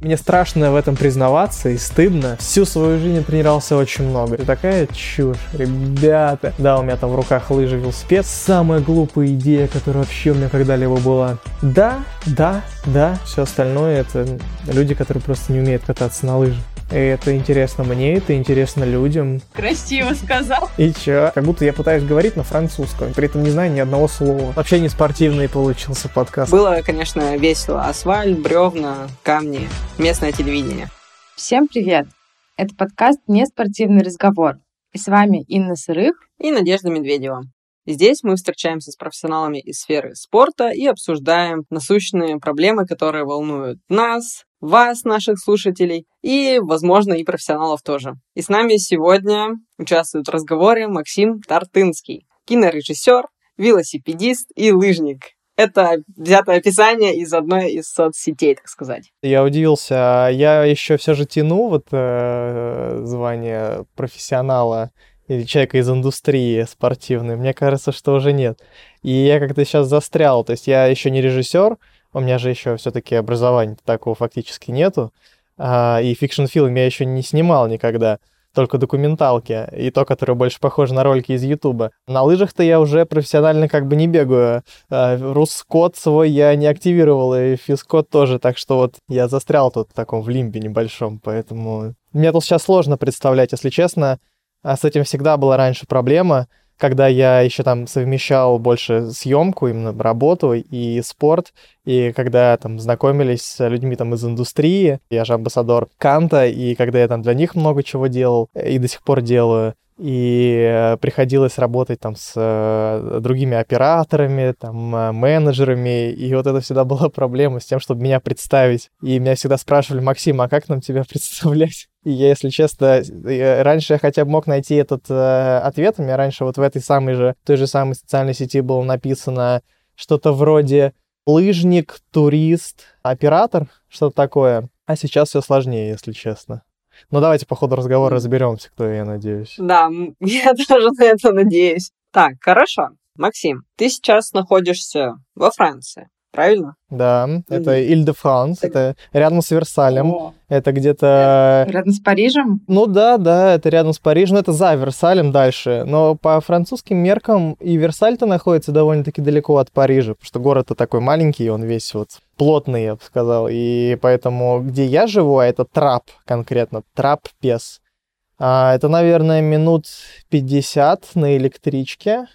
Мне страшно в этом признаваться и стыдно. Всю свою жизнь я тренировался очень много. Это такая чушь, ребята. Да, у меня там в руках лыжи, велосипед. Самая глупая идея, которая вообще у меня когда-либо была. Да, да, да. Все остальное это люди, которые просто не умеют кататься на лыжах. И это интересно мне, это интересно людям. Красиво сказал. И чё? Как будто я пытаюсь говорить на французском, при этом не знаю ни одного слова. Вообще не спортивный получился подкаст. Было, конечно, весело. Асфальт, бревна, камни, местное телевидение. Всем привет! Это подкаст «Не спортивный разговор». И с вами Инна Сырых и Надежда Медведева. Здесь мы встречаемся с профессионалами из сферы спорта и обсуждаем насущные проблемы, которые волнуют нас, вас, наших слушателей, и, возможно, и профессионалов тоже. И с нами сегодня участвует в разговоре Максим Тартынский, кинорежиссер, велосипедист и лыжник. Это взятое описание из одной из соцсетей, так сказать. Я удивился. Я еще все же тяну вот э, звание профессионала человека из индустрии спортивной. Мне кажется, что уже нет. И я как-то сейчас застрял. То есть я еще не режиссер, у меня же еще все-таки образования такого фактически нету. А, и фикшн-фильм я еще не снимал никогда, только документалки, и то, которое больше похоже на ролики из Ютуба. На лыжах-то я уже профессионально как бы не бегаю. А, Рускот свой я не активировал, и физкод тоже, так что вот я застрял тут в таком в лимбе небольшом, поэтому... Мне тут сейчас сложно представлять, если честно. А с этим всегда была раньше проблема — когда я еще там совмещал больше съемку, именно работу и спорт, и когда там знакомились с людьми там из индустрии, я же амбассадор Канта, и когда я там для них много чего делал и до сих пор делаю, и э, приходилось работать там с э, другими операторами, там, э, менеджерами, и вот это всегда была проблема с тем, чтобы меня представить. И меня всегда спрашивали, Максим, а как нам тебя представлять? И я, если честно, раньше я хотя бы мог найти этот э, ответ. У меня раньше вот в этой самой же, той же самой социальной сети было написано что-то вроде лыжник, турист, оператор, что-то такое. А сейчас все сложнее, если честно. Ну, давайте по ходу разговора разберемся, кто я, надеюсь. Да, я тоже на это надеюсь. Так, хорошо. Максим, ты сейчас находишься во Франции правильно? Да, это Иль-де-Франс, это рядом с Версалем, О. это где-то... Рядом с Парижем? Ну да, да, это рядом с Парижем, но это за Версалем дальше, но по французским меркам и Версаль-то находится довольно-таки далеко от Парижа, потому что город-то такой маленький, он весь вот плотный, я бы сказал, и поэтому где я живу, а это Трап конкретно, Трап-Пес, а, это, наверное, минут 50 на электричке,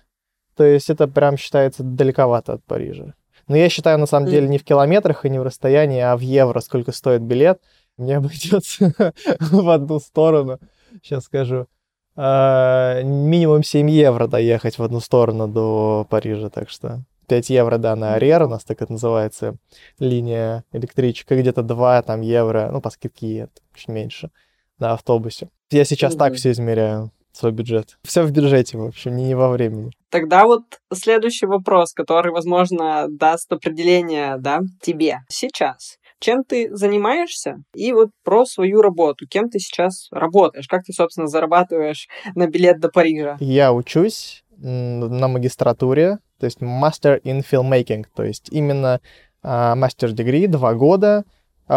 то есть это прям считается далековато от Парижа. Но я считаю, на самом деле, не в километрах и не в расстоянии, а в евро, сколько стоит билет. Мне обойдется в одну сторону, сейчас скажу, а, минимум 7 евро доехать в одну сторону до Парижа, так что 5 евро, да, на Арер, у нас так это называется, линия электричка, где-то 2 там евро, ну, по скидке чуть меньше, на автобусе. Я сейчас так все измеряю свой бюджет. Все в бюджете, в общем, не во времени. Тогда вот следующий вопрос, который, возможно, даст определение, да, тебе сейчас. Чем ты занимаешься? И вот про свою работу. Кем ты сейчас работаешь? Как ты, собственно, зарабатываешь на билет до Парижа? Я учусь на магистратуре, то есть Master in Filmmaking, то есть именно master degree, два года,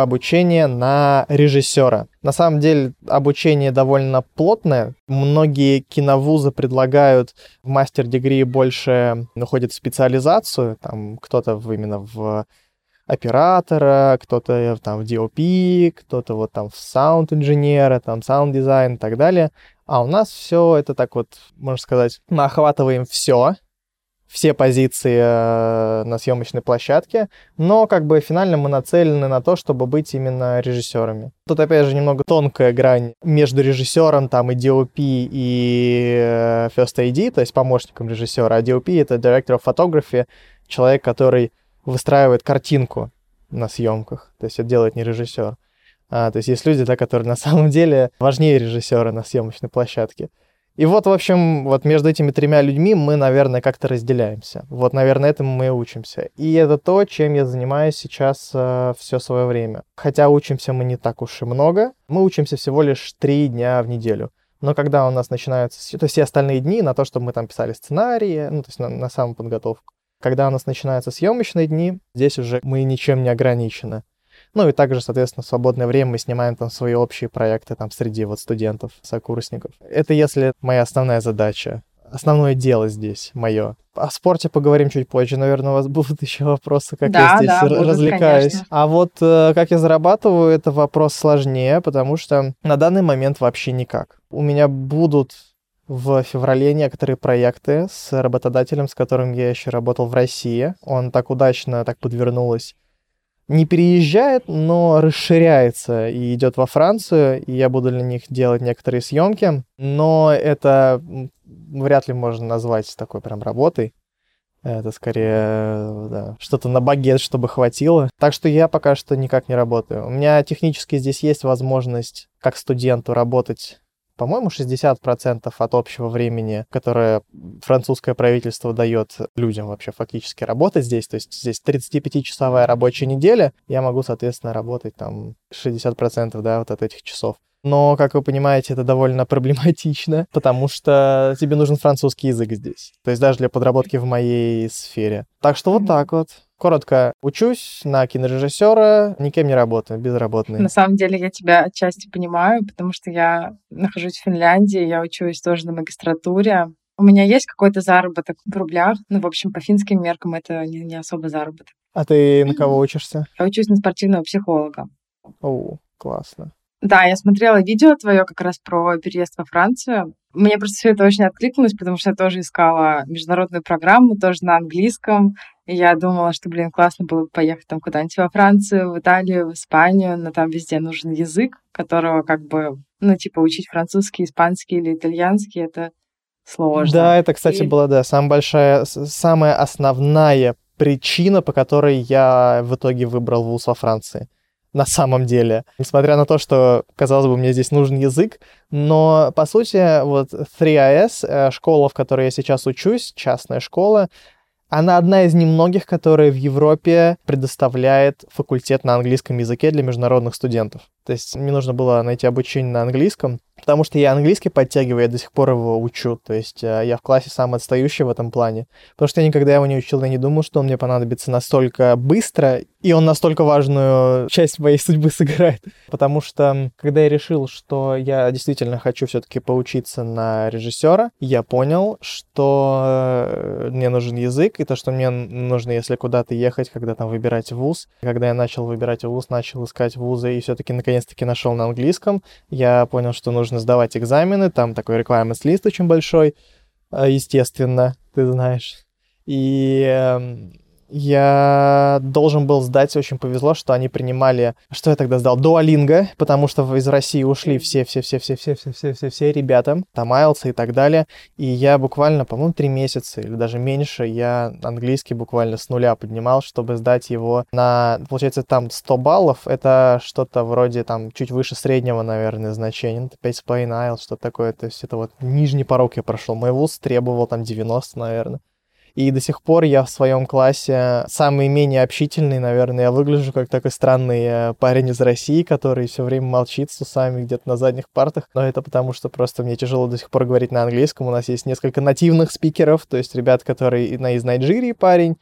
обучение на режиссера. На самом деле обучение довольно плотное. Многие киновузы предлагают в master degree больше уходит в специализацию. Там кто-то именно в оператора, кто-то там в DOP, кто-то вот там в sound-инженера, там sound design и так далее. А у нас все это так вот, можно сказать, мы охватываем все, все позиции э, на съемочной площадке, но как бы финально мы нацелены на то, чтобы быть именно режиссерами. Тут опять же немного тонкая грань между режиссером там и DOP и э, First AD, то есть помощником режиссера, а DOP это Director of Photography, человек, который выстраивает картинку на съемках, то есть это делает не режиссер. А, то есть есть люди, да, которые на самом деле важнее режиссера на съемочной площадке. И вот, в общем, вот между этими тремя людьми мы, наверное, как-то разделяемся. Вот, наверное, этому мы и учимся. И это то, чем я занимаюсь сейчас э, все свое время. Хотя учимся мы не так уж и много. Мы учимся всего лишь три дня в неделю. Но когда у нас начинаются, то есть все остальные дни на то, чтобы мы там писали сценарии, ну, то есть на, на самоподготовку. Когда у нас начинаются съемочные дни, здесь уже мы ничем не ограничены. Ну и также, соответственно, в свободное время мы снимаем там свои общие проекты там среди вот студентов, сокурсников. Это если моя основная задача основное дело здесь мое. О спорте поговорим чуть позже. Наверное, у вас будут еще вопросы, как да, я здесь да, будут, развлекаюсь. Конечно. А вот э, как я зарабатываю, это вопрос сложнее, потому что на данный момент вообще никак. У меня будут в феврале некоторые проекты с работодателем, с которым я еще работал в России. Он так удачно так подвернулось не переезжает, но расширяется и идет во Францию, и я буду для них делать некоторые съемки, но это вряд ли можно назвать такой прям работой. Это скорее да, что-то на багет, чтобы хватило. Так что я пока что никак не работаю. У меня технически здесь есть возможность как студенту работать по-моему, 60% от общего времени, которое французское правительство дает людям вообще фактически работать здесь, то есть здесь 35-часовая рабочая неделя, я могу, соответственно, работать там 60% да, вот от этих часов. Но, как вы понимаете, это довольно проблематично, потому что тебе нужен французский язык здесь. То есть даже для подработки в моей сфере. Так что вот так вот. Коротко, учусь на кинорежиссера, никем не работаю, безработный. На самом деле я тебя отчасти понимаю, потому что я нахожусь в Финляндии, я учусь тоже на магистратуре. У меня есть какой-то заработок в рублях, но, в общем, по финским меркам это не, не особо заработок. А ты на кого учишься? Я учусь на спортивного психолога. О, классно. Да, я смотрела видео твое как раз про переезд во Францию. Мне просто все это очень откликнулось, потому что я тоже искала международную программу, тоже на английском. И я думала, что, блин, классно было бы поехать там куда-нибудь во Францию, в Италию, в Испанию, но там везде нужен язык, которого как бы, ну, типа, учить французский, испанский или итальянский, это сложно. Да, это, кстати, И- была, да, самая большая, самая основная причина, по которой я в итоге выбрал вуз во Франции. На самом деле. Несмотря на то, что, казалось бы, мне здесь нужен язык, но, по сути, вот 3AS, э, школа, в которой я сейчас учусь, частная школа, она одна из немногих, которая в Европе предоставляет факультет на английском языке для международных студентов. То есть мне нужно было найти обучение на английском, потому что я английский подтягиваю, я до сих пор его учу. То есть э, я в классе самый отстающий в этом плане. Потому что я никогда его не учил, я не думал, что он мне понадобится настолько быстро, и он настолько важную часть моей судьбы сыграет. Потому что, когда я решил, что я действительно хочу все-таки поучиться на режиссера, я понял, что э, мне нужен язык, и то, что мне нужно, если куда-то ехать, когда там выбирать вуз. Когда я начал выбирать вуз, начал искать вузы, и все-таки наконец-таки нашел на английском, я понял, что нужно сдавать экзамены, там такой requirements лист очень большой, э, естественно, ты знаешь. И эм, я должен был сдать, очень повезло, что они принимали... Что я тогда сдал? Дуалинго, потому что из России ушли все-все-все-все-все-все-все-все ребята, там IELTS и так далее. И я буквально, по-моему, три месяца или даже меньше, я английский буквально с нуля поднимал, чтобы сдать его на, получается, там 100 баллов. Это что-то вроде там чуть выше среднего, наверное, значения. Ну, Это 5,5 IELTS, что такое. То есть это вот нижний порог я прошел. Мой вуз требовал там 90, наверное. И до сих пор я в своем классе самый менее общительный, наверное. Я выгляжу как такой странный э, парень из России, который все время молчит с усами где-то на задних партах. Но это потому, что просто мне тяжело до сих пор говорить на английском. У нас есть несколько нативных спикеров, то есть ребят, которые на- из Найджирии парень,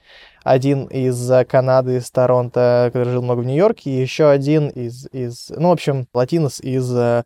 один из э, Канады, из Торонто, который жил много в Нью-Йорке, и еще один из, из ну, в общем, латинос из э,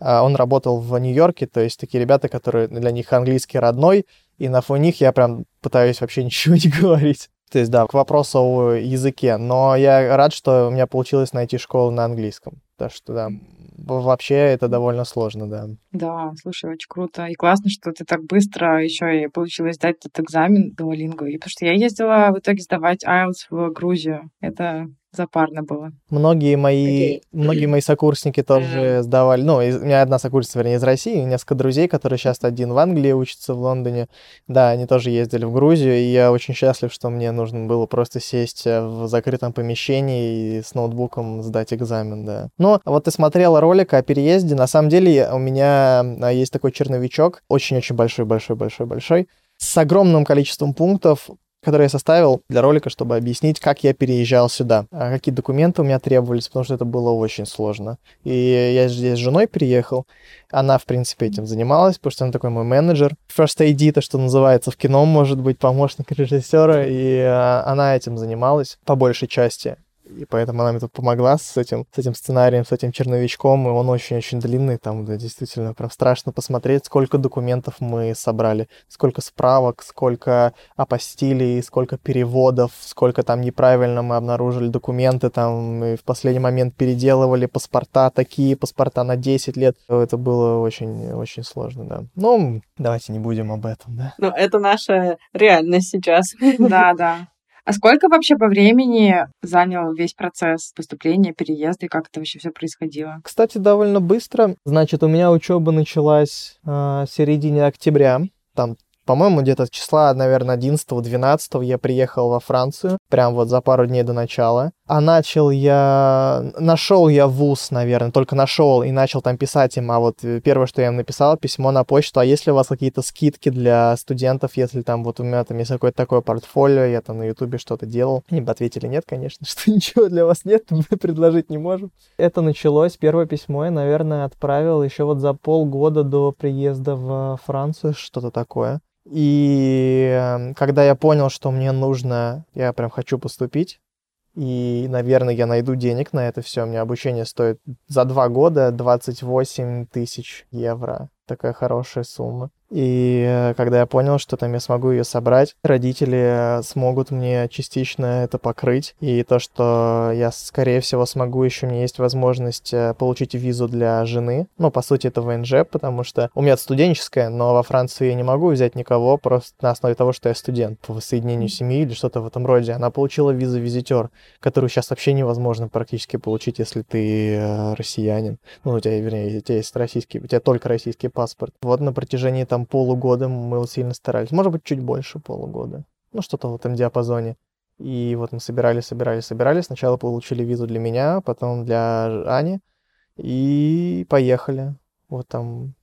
а, он работал в Нью-Йорке, то есть такие ребята, которые для них английский родной, и на фоне них я прям пытаюсь вообще ничего не говорить. То есть, да, к вопросу о языке. Но я рад, что у меня получилось найти школу на английском. Так что, да, вообще это довольно сложно, да. Да, слушай, очень круто. И классно, что ты так быстро еще и получилось сдать этот экзамен Duolingo. И потому что я ездила в итоге сдавать IELTS в Грузию. Это запарно было. Многие мои, Окей. многие мои сокурсники тоже сдавали. Ну, из- у меня одна сокурсница, вернее, из России, несколько друзей, которые сейчас один в Англии учатся, в Лондоне. Да, они тоже ездили в Грузию, и я очень счастлив, что мне нужно было просто сесть э, в закрытом помещении и с ноутбуком сдать экзамен, да. Но вот ты смотрела ролик о переезде. На самом деле у меня а, есть такой черновичок, очень-очень большой-большой-большой-большой, с огромным количеством пунктов, который я составил для ролика, чтобы объяснить, как я переезжал сюда, а какие документы у меня требовались, потому что это было очень сложно. И я здесь с женой переехал, она, в принципе, этим занималась, потому что она такой мой менеджер. First AD, то, что называется в кино, может быть, помощник режиссера, и а, она этим занималась по большей части. И поэтому она мне тут помогла с этим, с этим сценарием, с этим черновичком, и он очень-очень длинный, там, да, действительно, прям страшно посмотреть, сколько документов мы собрали, сколько справок, сколько апостилей, сколько переводов, сколько там неправильно мы обнаружили документы, там, и в последний момент переделывали паспорта, такие паспорта на 10 лет. Это было очень-очень сложно, да. Ну, давайте не будем об этом, да. Ну, это наша реальность сейчас. Да, да. А сколько вообще по времени занял весь процесс поступления, переезда и как это вообще все происходило? Кстати, довольно быстро. Значит, у меня учеба началась э, середине октября. Там по-моему, где-то числа, наверное, 11-12 я приехал во Францию, прям вот за пару дней до начала. А начал я... Нашел я вуз, наверное, только нашел и начал там писать им. А вот первое, что я им написал, письмо на почту. А если у вас какие-то скидки для студентов, если там вот у меня там есть какое-то такое портфолио, я там на Ютубе что-то делал. Они бы ответили, нет, конечно, что ничего для вас нет, мы предложить не можем. Это началось, первое письмо я, наверное, отправил еще вот за полгода до приезда в Францию, что-то такое. И эм, когда я понял, что мне нужно, я прям хочу поступить, и, наверное, я найду денег на это все. У меня обучение стоит за два года 28 тысяч евро. Такая хорошая сумма. И э, когда я понял, что там я смогу ее собрать, родители э, смогут мне частично это покрыть. И то, что я, скорее всего, смогу еще, у меня есть возможность э, получить визу для жены. Ну, по сути, это ВНЖ, потому что у меня это студенческая, но во Франции я не могу взять никого просто на основе того, что я студент по воссоединению семьи или что-то в этом роде. Она получила визу визитер, которую сейчас вообще невозможно практически получить, если ты россиянин. Ну, у тебя, вернее, у тебя есть российский, у тебя только российский паспорт. Вот на протяжении там там полугода мы сильно старались. Может быть, чуть больше полугода. Ну, что-то в этом диапазоне. И вот мы собирались, собирались, собирались. Сначала получили визу для меня, потом для Ани. И поехали. Вот там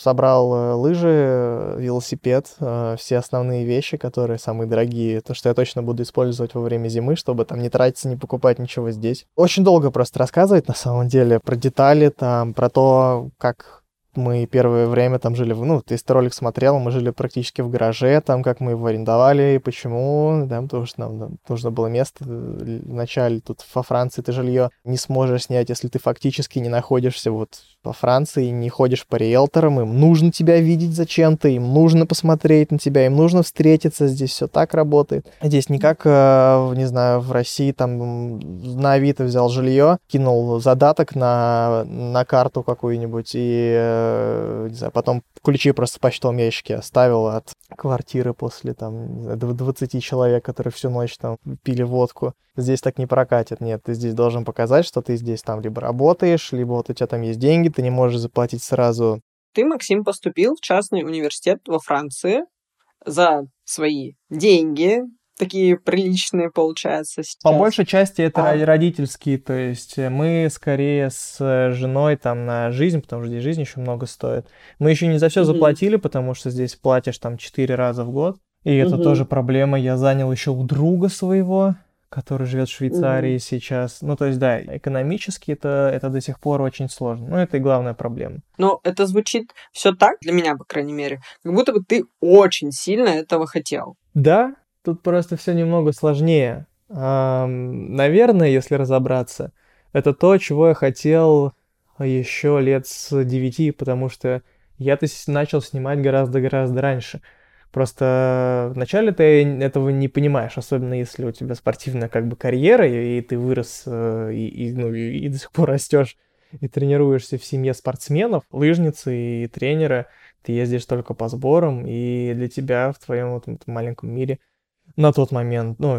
собрал э, лыжи, велосипед, э, все основные вещи, которые самые дорогие, то, что я точно буду использовать во время зимы, чтобы там не тратиться, не покупать ничего здесь. Очень долго просто рассказывать на самом деле про детали, там, про то, как мы первое время там жили, ну, ты этот ролик смотрел, мы жили практически в гараже, там, как мы его арендовали, почему, да, потому что нам нужно было место. Вначале тут во Франции ты жилье не сможешь снять, если ты фактически не находишься вот во Франции, не ходишь по риэлторам, им нужно тебя видеть зачем-то, им нужно посмотреть на тебя, им нужно встретиться, здесь все так работает. Здесь не как, э, не знаю, в России там на Авито взял жилье, кинул задаток на, на карту какую-нибудь и э, не знаю, потом ключи просто в почтовом ящике оставил от квартиры после там 20 человек, которые всю ночь там пили водку. Здесь так не прокатит, нет, ты здесь должен показать, что ты здесь там либо работаешь, либо вот у тебя там есть деньги, ты не можешь заплатить сразу. Ты, Максим, поступил в частный университет во Франции за свои деньги, такие приличные, получается, сейчас. По большей части это а. родительские, то есть мы скорее с э, женой там на жизнь, потому что здесь жизнь еще много стоит. Мы еще не за все заплатили, потому что здесь платишь там 4 раза в год, и это тоже проблема. Я занял еще у друга своего, который живет в Швейцарии mm сейчас. Ну, то есть, да, экономически это, это до сих пор очень сложно. Ну, это и главная проблема. Но это звучит все так, для меня, по крайней мере, как будто бы ты очень сильно этого хотел. Да, Тут просто все немного сложнее. Наверное, если разобраться, это то, чего я хотел еще лет с девяти, потому что я-то начал снимать гораздо-гораздо раньше. Просто вначале ты этого не понимаешь, особенно если у тебя спортивная как бы карьера, и, ты вырос, э, и, и, ну, и до сих пор растешь, и тренируешься в семье спортсменов, лыжницы и тренера, ты ездишь только по сборам, и для тебя в твоем вот маленьком мире – на тот момент, ну,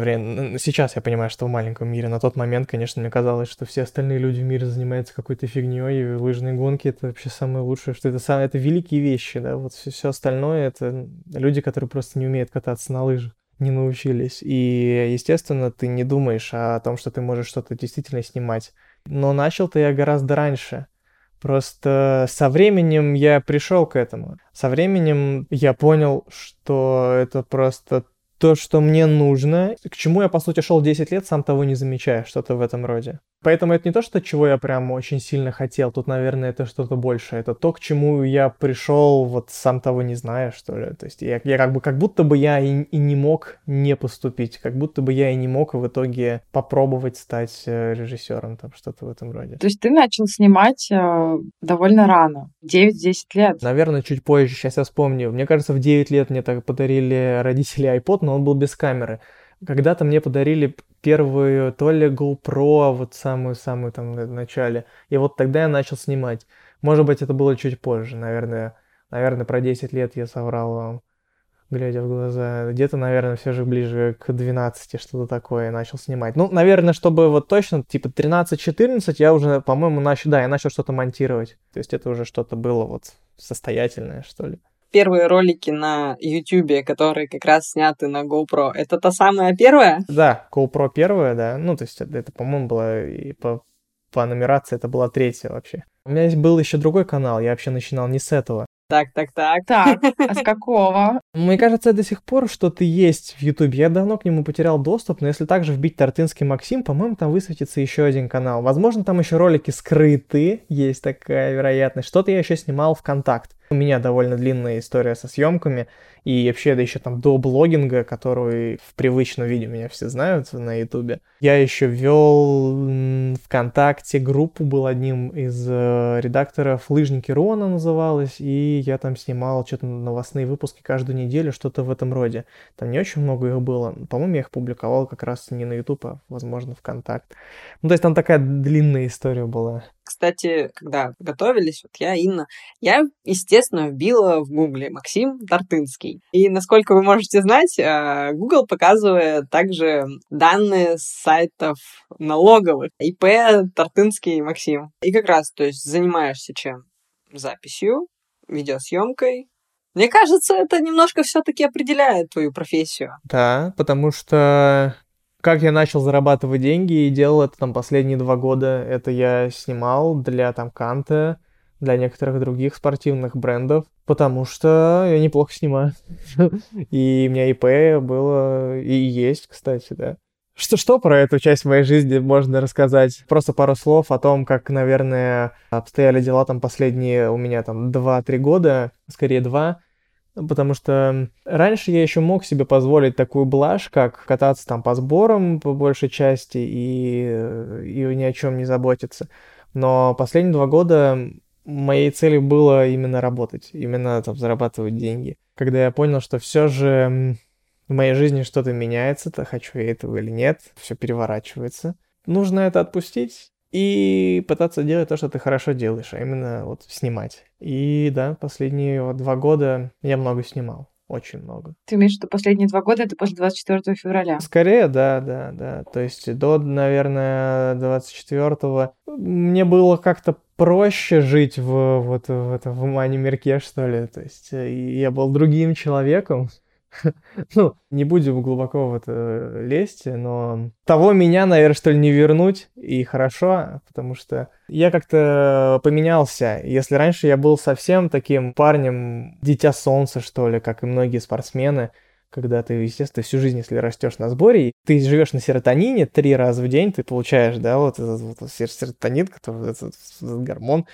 сейчас я понимаю, что в маленьком мире, на тот момент, конечно, мне казалось, что все остальные люди в мире занимаются какой-то фигней, и лыжные гонки это вообще самое лучшее, что это самое, это великие вещи, да, вот все, все остальное это люди, которые просто не умеют кататься на лыжах не научились. И, естественно, ты не думаешь о том, что ты можешь что-то действительно снимать. Но начал-то я гораздо раньше. Просто со временем я пришел к этому. Со временем я понял, что это просто то, что мне нужно, к чему я, по сути, шел 10 лет, сам того не замечая, что-то в этом роде. Поэтому это не то, что чего я прям очень сильно хотел. Тут, наверное, это что-то большее. Это то, к чему я пришел, вот сам того не зная, что ли. То есть я, я как бы как будто бы я и, и не мог не поступить, как будто бы я и не мог в итоге попробовать стать э, режиссером, там что-то в этом роде. То есть ты начал снимать э, довольно рано, 9-10 лет. Наверное, чуть позже, сейчас я вспомню. Мне кажется, в 9 лет мне так подарили родители iPod, но он был без камеры. Когда-то мне подарили первую то ли GoPro, вот самую-самую там в начале. И вот тогда я начал снимать. Может быть, это было чуть позже, наверное. Наверное, про 10 лет я соврал вам, глядя в глаза. Где-то, наверное, все же ближе к 12, что-то такое, начал снимать. Ну, наверное, чтобы вот точно, типа 13-14, я уже, по-моему, начал, да, я начал что-то монтировать. То есть это уже что-то было вот состоятельное, что ли первые ролики на YouTube, которые как раз сняты на GoPro, это та самая первая? Да, GoPro первая, да. Ну, то есть это, это по-моему, было и по, по нумерации это была третья вообще. У меня был еще другой канал, я вообще начинал не с этого. Так, так, так. Так, а с какого? Мне кажется, до сих пор что-то есть в Ютубе. Я давно к нему потерял доступ, но если также вбить Тартынский Максим, по-моему, там высветится еще один канал. Возможно, там еще ролики скрыты, есть такая вероятность. Что-то я еще снимал в Контакт. У меня довольно длинная история со съемками, и вообще, да еще там до блогинга, который в привычном виде меня все знают на Ютубе. Я еще вел ВКонтакте группу, был одним из э, редакторов «Лыжники Ру» она называлась, и я там снимал что-то новостные выпуски каждую неделю, что-то в этом роде. Там не очень много их было. По-моему, я их публиковал как раз не на YouTube, а, возможно, ВКонтакт. Ну, то есть там такая длинная история была. Кстати, когда готовились, вот я, Инна, я, естественно, вбила в Гугле Максим Тартынский. И, насколько вы можете знать, а, Google показывает также данные с сайтов налоговых. ИП Тартынский Максим. И как раз, то есть, занимаешься чем? Записью, видеосъемкой, мне кажется, это немножко все-таки определяет твою профессию. Да, потому что как я начал зарабатывать деньги и делал это там последние два года. Это я снимал для там Канта, для некоторых других спортивных брендов, потому что я неплохо снимаю. И у меня ИП было и есть, кстати, да. Что, что про эту часть моей жизни можно рассказать? Просто пару слов о том, как, наверное, обстояли дела там последние у меня там 2-3 года, скорее 2. Потому что раньше я еще мог себе позволить такую блажь, как кататься там по сборам по большей части и, и ни о чем не заботиться. Но последние два года моей целью было именно работать, именно там зарабатывать деньги. Когда я понял, что все же в моей жизни что-то меняется, то хочу я этого или нет, все переворачивается. Нужно это отпустить и пытаться делать то, что ты хорошо делаешь, а именно вот снимать. И да, последние два года я много снимал. Очень много. Ты имеешь в виду последние два года, это после 24 февраля? Скорее, да, да, да. То есть до, наверное, 24-го мне было как-то проще жить в, вот, в, это, в мане мирке, что ли. То есть э, я был другим человеком. ну, не будем глубоко в это лезть, но того меня, наверное, что ли, не вернуть, и хорошо, потому что я как-то поменялся. Если раньше я был совсем таким парнем, дитя солнца, что ли, как и многие спортсмены, когда ты, естественно, всю жизнь, если растешь на сборе, ты живешь на серотонине три раза в день, ты получаешь, да, вот этот вот серотонин, который, этот, этот гормон,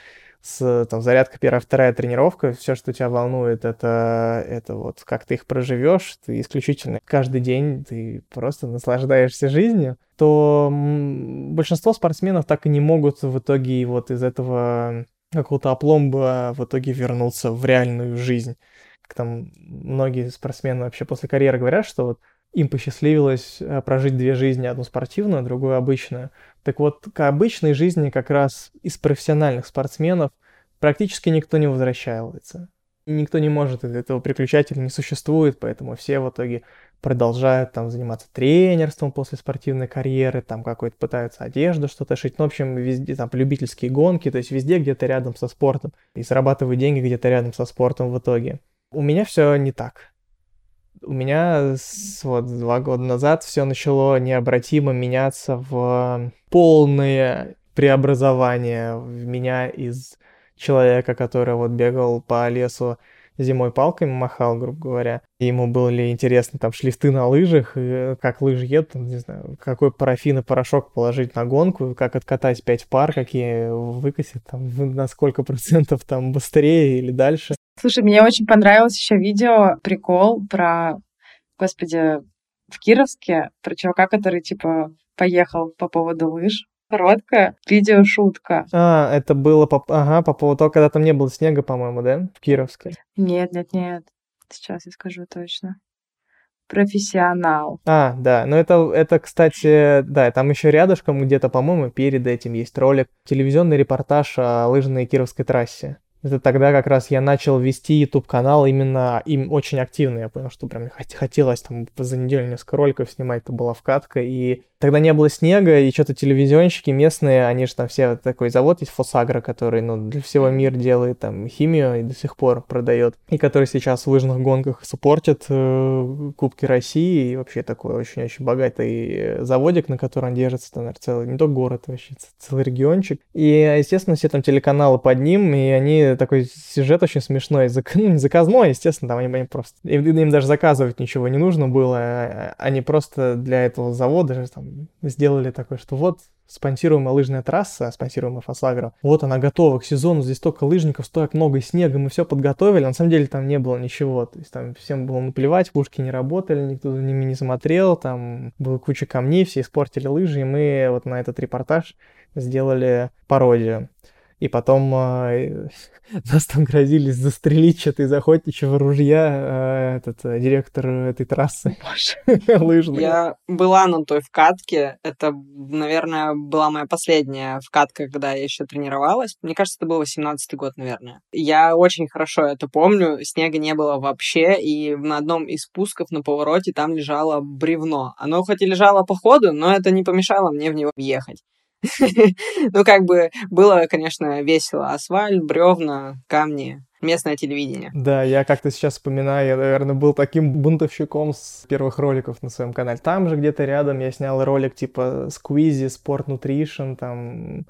с там, зарядка первая, вторая тренировка, все, что тебя волнует, это, это вот как ты их проживешь, ты исключительно каждый день ты просто наслаждаешься жизнью, то большинство спортсменов так и не могут в итоге вот из этого какого-то опломба в итоге вернуться в реальную жизнь. Как там многие спортсмены вообще после карьеры говорят, что вот им посчастливилось э, прожить две жизни, одну спортивную, другую обычную. Так вот, к обычной жизни как раз из профессиональных спортсменов практически никто не возвращается. Никто не может, этого приключателя не существует, поэтому все в итоге продолжают там заниматься тренерством после спортивной карьеры, там какой-то пытаются одежду что-то шить, ну, в общем, везде там любительские гонки, то есть везде где-то рядом со спортом, и зарабатывают деньги где-то рядом со спортом в итоге. У меня все не так у меня с, вот два года назад все начало необратимо меняться в полное преобразование в меня из человека, который вот бегал по лесу зимой палками махал, грубо говоря. И ему были интересны там шлифты на лыжах, и как лыжи едут, не знаю, какой парафин и порошок положить на гонку, как откатать 5 пар, какие выкосить, там, на сколько процентов там быстрее или дальше. Слушай, мне очень понравилось еще видео, прикол про, господи, в Кировске, про чувака, который, типа, поехал по поводу лыж. Короткая видеошутка. А, это было по, ага, по поводу того, когда там не было снега, по-моему, да, в Кировске? Нет, нет, нет. Сейчас я скажу точно. Профессионал. А, да, но это, это, кстати, да, там еще рядышком где-то, по-моему, перед этим есть ролик, телевизионный репортаж о лыжной Кировской трассе. Это тогда как раз я начал вести YouTube канал именно им очень активно. Я понял, что прям хотелось там за неделю несколько роликов снимать, это была вкатка. И тогда не было снега, и что-то телевизионщики местные, они же там все, такой завод есть Фосагро, который, ну, для всего мира делает там химию и до сих пор продает. И который сейчас в лыжных гонках суппортит э, Кубки России, и вообще такой очень-очень богатый заводик, на котором держится, там, наверное, целый, не только город, вообще целый региончик. И, естественно, все там телеканалы под ним, и они такой сюжет очень смешной, зак... ну, не заказной, естественно, там они, они просто... Им, им даже заказывать ничего не нужно было, а, они просто для этого завода там, сделали такое, что вот спонсируемая лыжная трасса, спонсируемая Фосагро, вот она готова к сезону, здесь столько лыжников, столько много снега, мы все подготовили, на самом деле там не было ничего, то есть там всем было наплевать, пушки не работали, никто за ними не смотрел, там была куча камней, все испортили лыжи, и мы вот на этот репортаж сделали пародию. И потом э, нас там грозились застрелить что-то из охотничьего ружья э, этот э, директор этой трассы лыжной. Я была на той вкатке. Это, наверное, была моя последняя вкатка, когда я еще тренировалась. Мне кажется, это был 18 год, наверное. Я очень хорошо это помню. Снега не было вообще, и на одном из спусков на повороте там лежало бревно. Оно хоть и лежало по ходу, но это не помешало мне в него въехать. Ну, как бы было, конечно, весело. Асфальт, бревна, камни, местное телевидение. Да, я как-то сейчас вспоминаю, я, наверное, был таким бунтовщиком с первых роликов на своем канале. Там же где-то рядом я снял ролик типа Squeezy, Sport Nutrition, там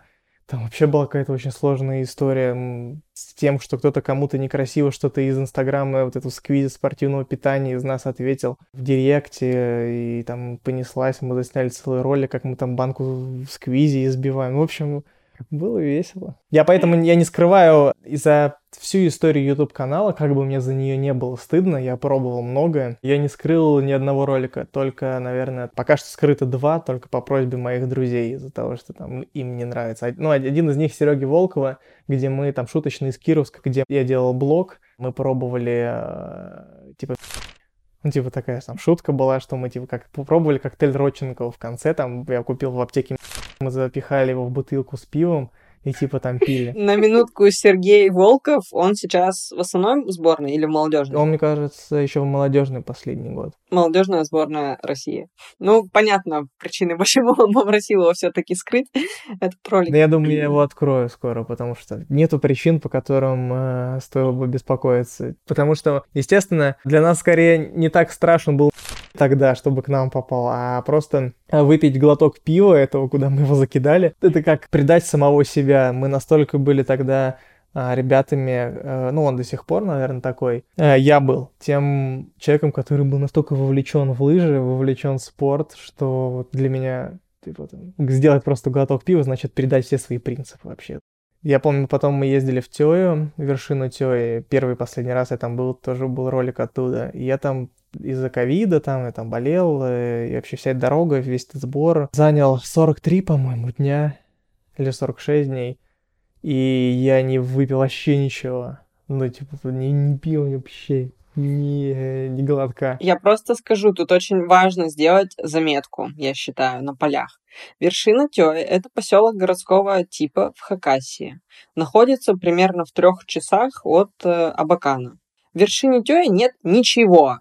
там вообще была какая-то очень сложная история с тем, что кто-то кому-то некрасиво что-то из Инстаграма, вот эту сквиз спортивного питания из нас ответил в Директе, и там понеслась, мы засняли целый ролик, как мы там банку сквизи избиваем. В общем, было весело. Я поэтому я не скрываю из-за всю историю YouTube канала, как бы мне за нее не было стыдно, я пробовал многое. Я не скрыл ни одного ролика, только, наверное, пока что скрыто два, только по просьбе моих друзей, из-за того, что там им не нравится. Ну, один из них Сереги Волкова, где мы там шуточный из Кировска, где я делал блог, мы пробовали э, типа ну, типа такая там шутка была, что мы типа как попробовали коктейль Родченкова в конце, там я купил в аптеке, мы запихали его в бутылку с пивом, и типа там пили. На минутку Сергей Волков, он сейчас в основной сборной или в молодежной? Он, мне кажется, еще в молодежной последний год. Молодежная сборная России. Ну, понятно, причины, почему он попросил его все-таки скрыть этот ролик. Да я думаю, я его открою скоро, потому что нету причин, по которым э, стоило бы беспокоиться. Потому что, естественно, для нас скорее не так страшен был тогда, чтобы к нам попал, а просто выпить глоток пива этого, куда мы его закидали, это как предать самого себя. Мы настолько были тогда а, ребятами, э, ну он до сих пор, наверное, такой. Э, я был тем человеком, который был настолько вовлечен в лыжи, вовлечен в спорт, что для меня типа, там, сделать просто глоток пива, значит передать все свои принципы вообще. Я помню, потом мы ездили в Тёю, вершину Тёи. Первый и последний раз я там был, тоже был ролик оттуда. И я там из-за ковида, там, я там болел, э, и вообще вся эта дорога, весь этот сбор занял 43, по-моему, дня, или 46 дней, и я не выпил вообще ничего. Ну, типа, не, не пил вообще ни, ни глотка. Я просто скажу, тут очень важно сделать заметку, я считаю, на полях. Вершина Тёи – это поселок городского типа в Хакасии. Находится примерно в трех часах от э, Абакана. В вершине Тёи нет ничего.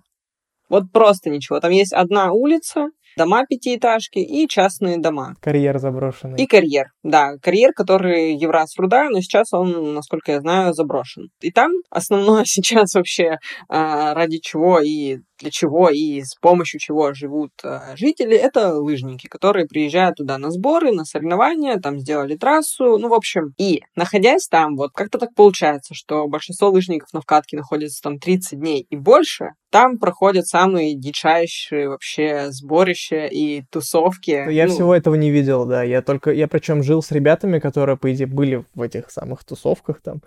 Вот просто ничего. Там есть одна улица, дома пятиэтажки и частные дома. Карьер заброшенный. И карьер, да. Карьер, который Евросруда, но сейчас он, насколько я знаю, заброшен. И там основное сейчас вообще а, ради чего и для чего и с помощью чего живут э, жители, это лыжники, которые приезжают туда на сборы, на соревнования, там сделали трассу, ну, в общем. И, находясь там, вот как-то так получается, что большинство лыжников на вкатке находятся там 30 дней и больше, там проходят самые дичайшие вообще сборища и тусовки. Я ну, всего этого не видел, да. Я только, я причем жил с ребятами, которые, по идее, были в этих самых тусовках там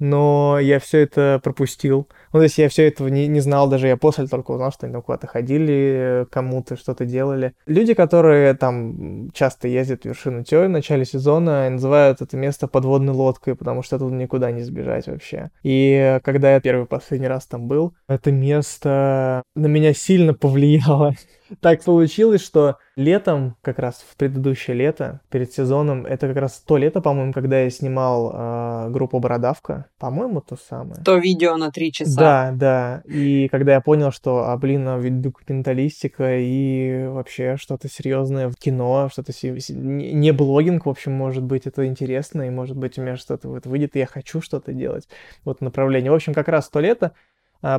но я все это пропустил. Ну, то есть я все этого не, не знал, даже я после только узнал, что они там куда-то ходили, кому-то что-то делали. Люди, которые там часто ездят в вершину Тёй в начале сезона, называют это место подводной лодкой, потому что тут никуда не сбежать вообще. И когда я первый последний раз там был, это место на меня сильно повлияло так получилось, что летом, как раз в предыдущее лето, перед сезоном, это как раз то лето, по-моему, когда я снимал э, группу Бородавка. По-моему, то самое. То видео на три часа. Да, да. И когда я понял, что, а, блин, а ведь документалистика и вообще что-то серьезное в кино, что-то не блогинг, в общем, может быть, это интересно, и может быть у меня что-то вот выйдет, и я хочу что-то делать. Вот направление. В общем, как раз то лето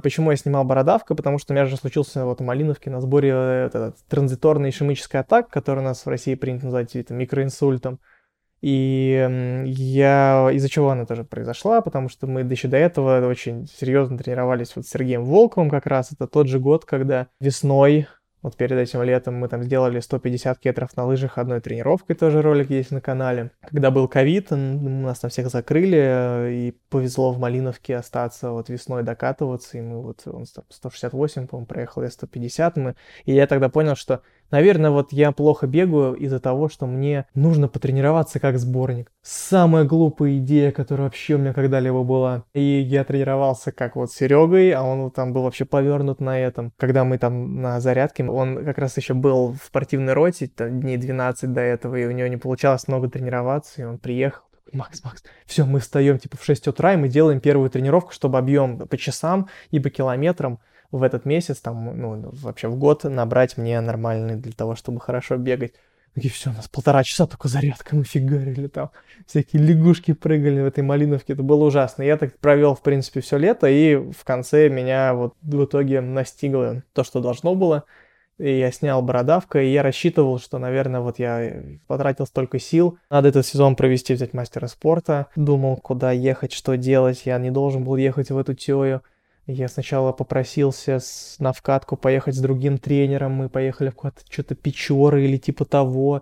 почему я снимал бородавка? Потому что у меня же случился вот в Малиновке на сборе э, этот, транзиторная ишемическая атака, которая у нас в России принято называть это, микроинсультом. И я из-за чего она тоже произошла, потому что мы еще до этого очень серьезно тренировались вот с Сергеем Волковым как раз. Это тот же год, когда весной вот перед этим летом мы там сделали 150 кетров на лыжах одной тренировкой, тоже ролик есть на канале. Когда был ковид, нас там всех закрыли, э, и повезло в Малиновке остаться вот весной докатываться, и мы вот, он 168, по-моему, проехал, я 150, мы, и я тогда понял, что Наверное, вот я плохо бегаю из-за того, что мне нужно потренироваться как сборник. Самая глупая идея, которая вообще у меня когда-либо была. И я тренировался как вот с Серегой, а он там был вообще повернут на этом. Когда мы там на зарядке, он как раз еще был в спортивной роте, там, дней 12 до этого, и у него не получалось много тренироваться, и он приехал. Макс, Макс, все, мы встаем типа в 6 утра, и мы делаем первую тренировку, чтобы объем по часам и по километрам в этот месяц, там, ну, вообще в год набрать мне нормальный для того, чтобы хорошо бегать. И все, у нас полтора часа только зарядка, мы фигарили там. Всякие лягушки прыгали в этой малиновке, это было ужасно. Я так провел, в принципе, все лето, и в конце меня вот в итоге настигло то, что должно было. И я снял бородавка, и я рассчитывал, что, наверное, вот я потратил столько сил. Надо этот сезон провести, взять мастера спорта. Думал, куда ехать, что делать. Я не должен был ехать в эту теорию. Я сначала попросился с, на вкатку поехать с другим тренером, мы поехали в какое-то что-то Печоры или типа того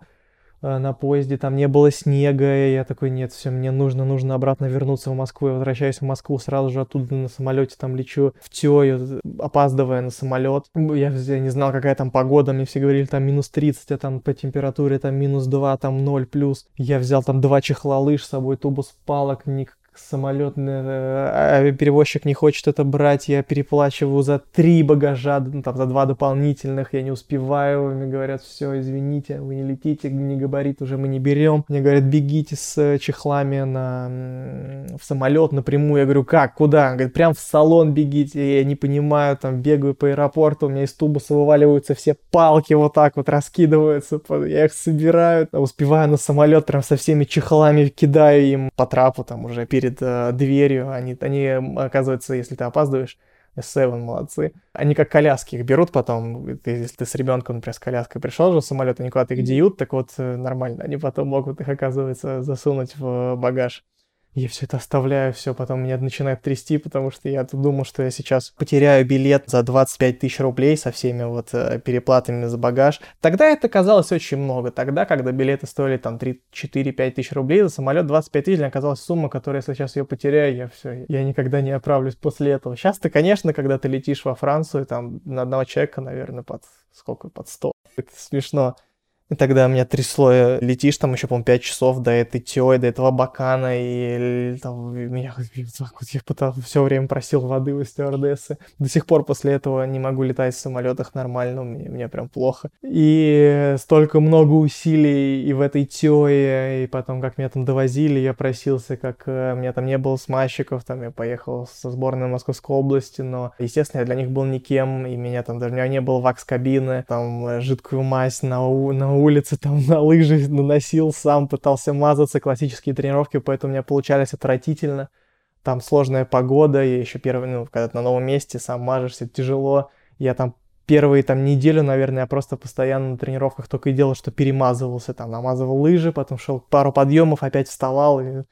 э, на поезде, там не было снега, и я такой, нет, все, мне нужно, нужно обратно вернуться в Москву, я возвращаюсь в Москву, сразу же оттуда на самолете там лечу в Тёю, опаздывая на самолет. Я, я не знал, какая там погода, мне все говорили, там минус 30, а там по температуре там минус 2, там 0 плюс. Я взял там два чехла лыж с собой, тубус палок, ник самолетный э, авиаперевозчик не хочет это брать, я переплачиваю за три багажа, ну, там, за два дополнительных, я не успеваю, мне говорят, все, извините, вы не летите, не габарит уже мы не берем. Мне говорят, бегите с чехлами на, в самолет напрямую. Я говорю, как, куда? Он говорит, прям в салон бегите. Я не понимаю, там, бегаю по аэропорту, у меня из тубуса вываливаются все палки вот так вот, раскидываются, я их собираю, успеваю на самолет, прям со всеми чехлами кидаю им по трапу, там, уже перед перед э, дверью. Они, они, оказывается, если ты опаздываешь, S7 молодцы. Они как коляски их берут потом. Ты, если ты с ребенком, например, с коляской пришел же в самолет, они куда-то их деют, так вот э, нормально. Они потом могут их, оказывается, засунуть в багаж я все это оставляю, все, потом меня начинает трясти, потому что я думал, что я сейчас потеряю билет за 25 тысяч рублей со всеми вот э, переплатами за багаж. Тогда это казалось очень много. Тогда, когда билеты стоили там 3-4-5 тысяч рублей за самолет, 25 тысяч оказалась сумма, которая, если сейчас ее потеряю, я все, я никогда не оправлюсь после этого. Сейчас ты, конечно, когда ты летишь во Францию, там на одного человека, наверное, под сколько, под 100. Это смешно. И тогда меня трясло, э, летишь там еще, по-моему, 5 часов до этой Тёи, до этого Бакана, и там меня я пытался, все время просил воды у стюардессы. До сих пор после этого не могу летать в самолетах нормально, мне, мне прям плохо. И столько много усилий и в этой Тёе, и потом, как меня там довозили, я просился, как э, у меня там не было смазчиков, там я поехал со сборной Московской области, но, естественно, я для них был никем, и меня там даже у меня не было вакс-кабины, там э, жидкую мазь на, на улице там на лыжи наносил, сам пытался мазаться, классические тренировки, поэтому у меня получались отвратительно. Там сложная погода, я еще первый, ну, когда ты на новом месте, сам мажешься, тяжело. Я там первые там неделю, наверное, я просто постоянно на тренировках только и делал, что перемазывался, там намазывал лыжи, потом шел пару подъемов, опять вставал. И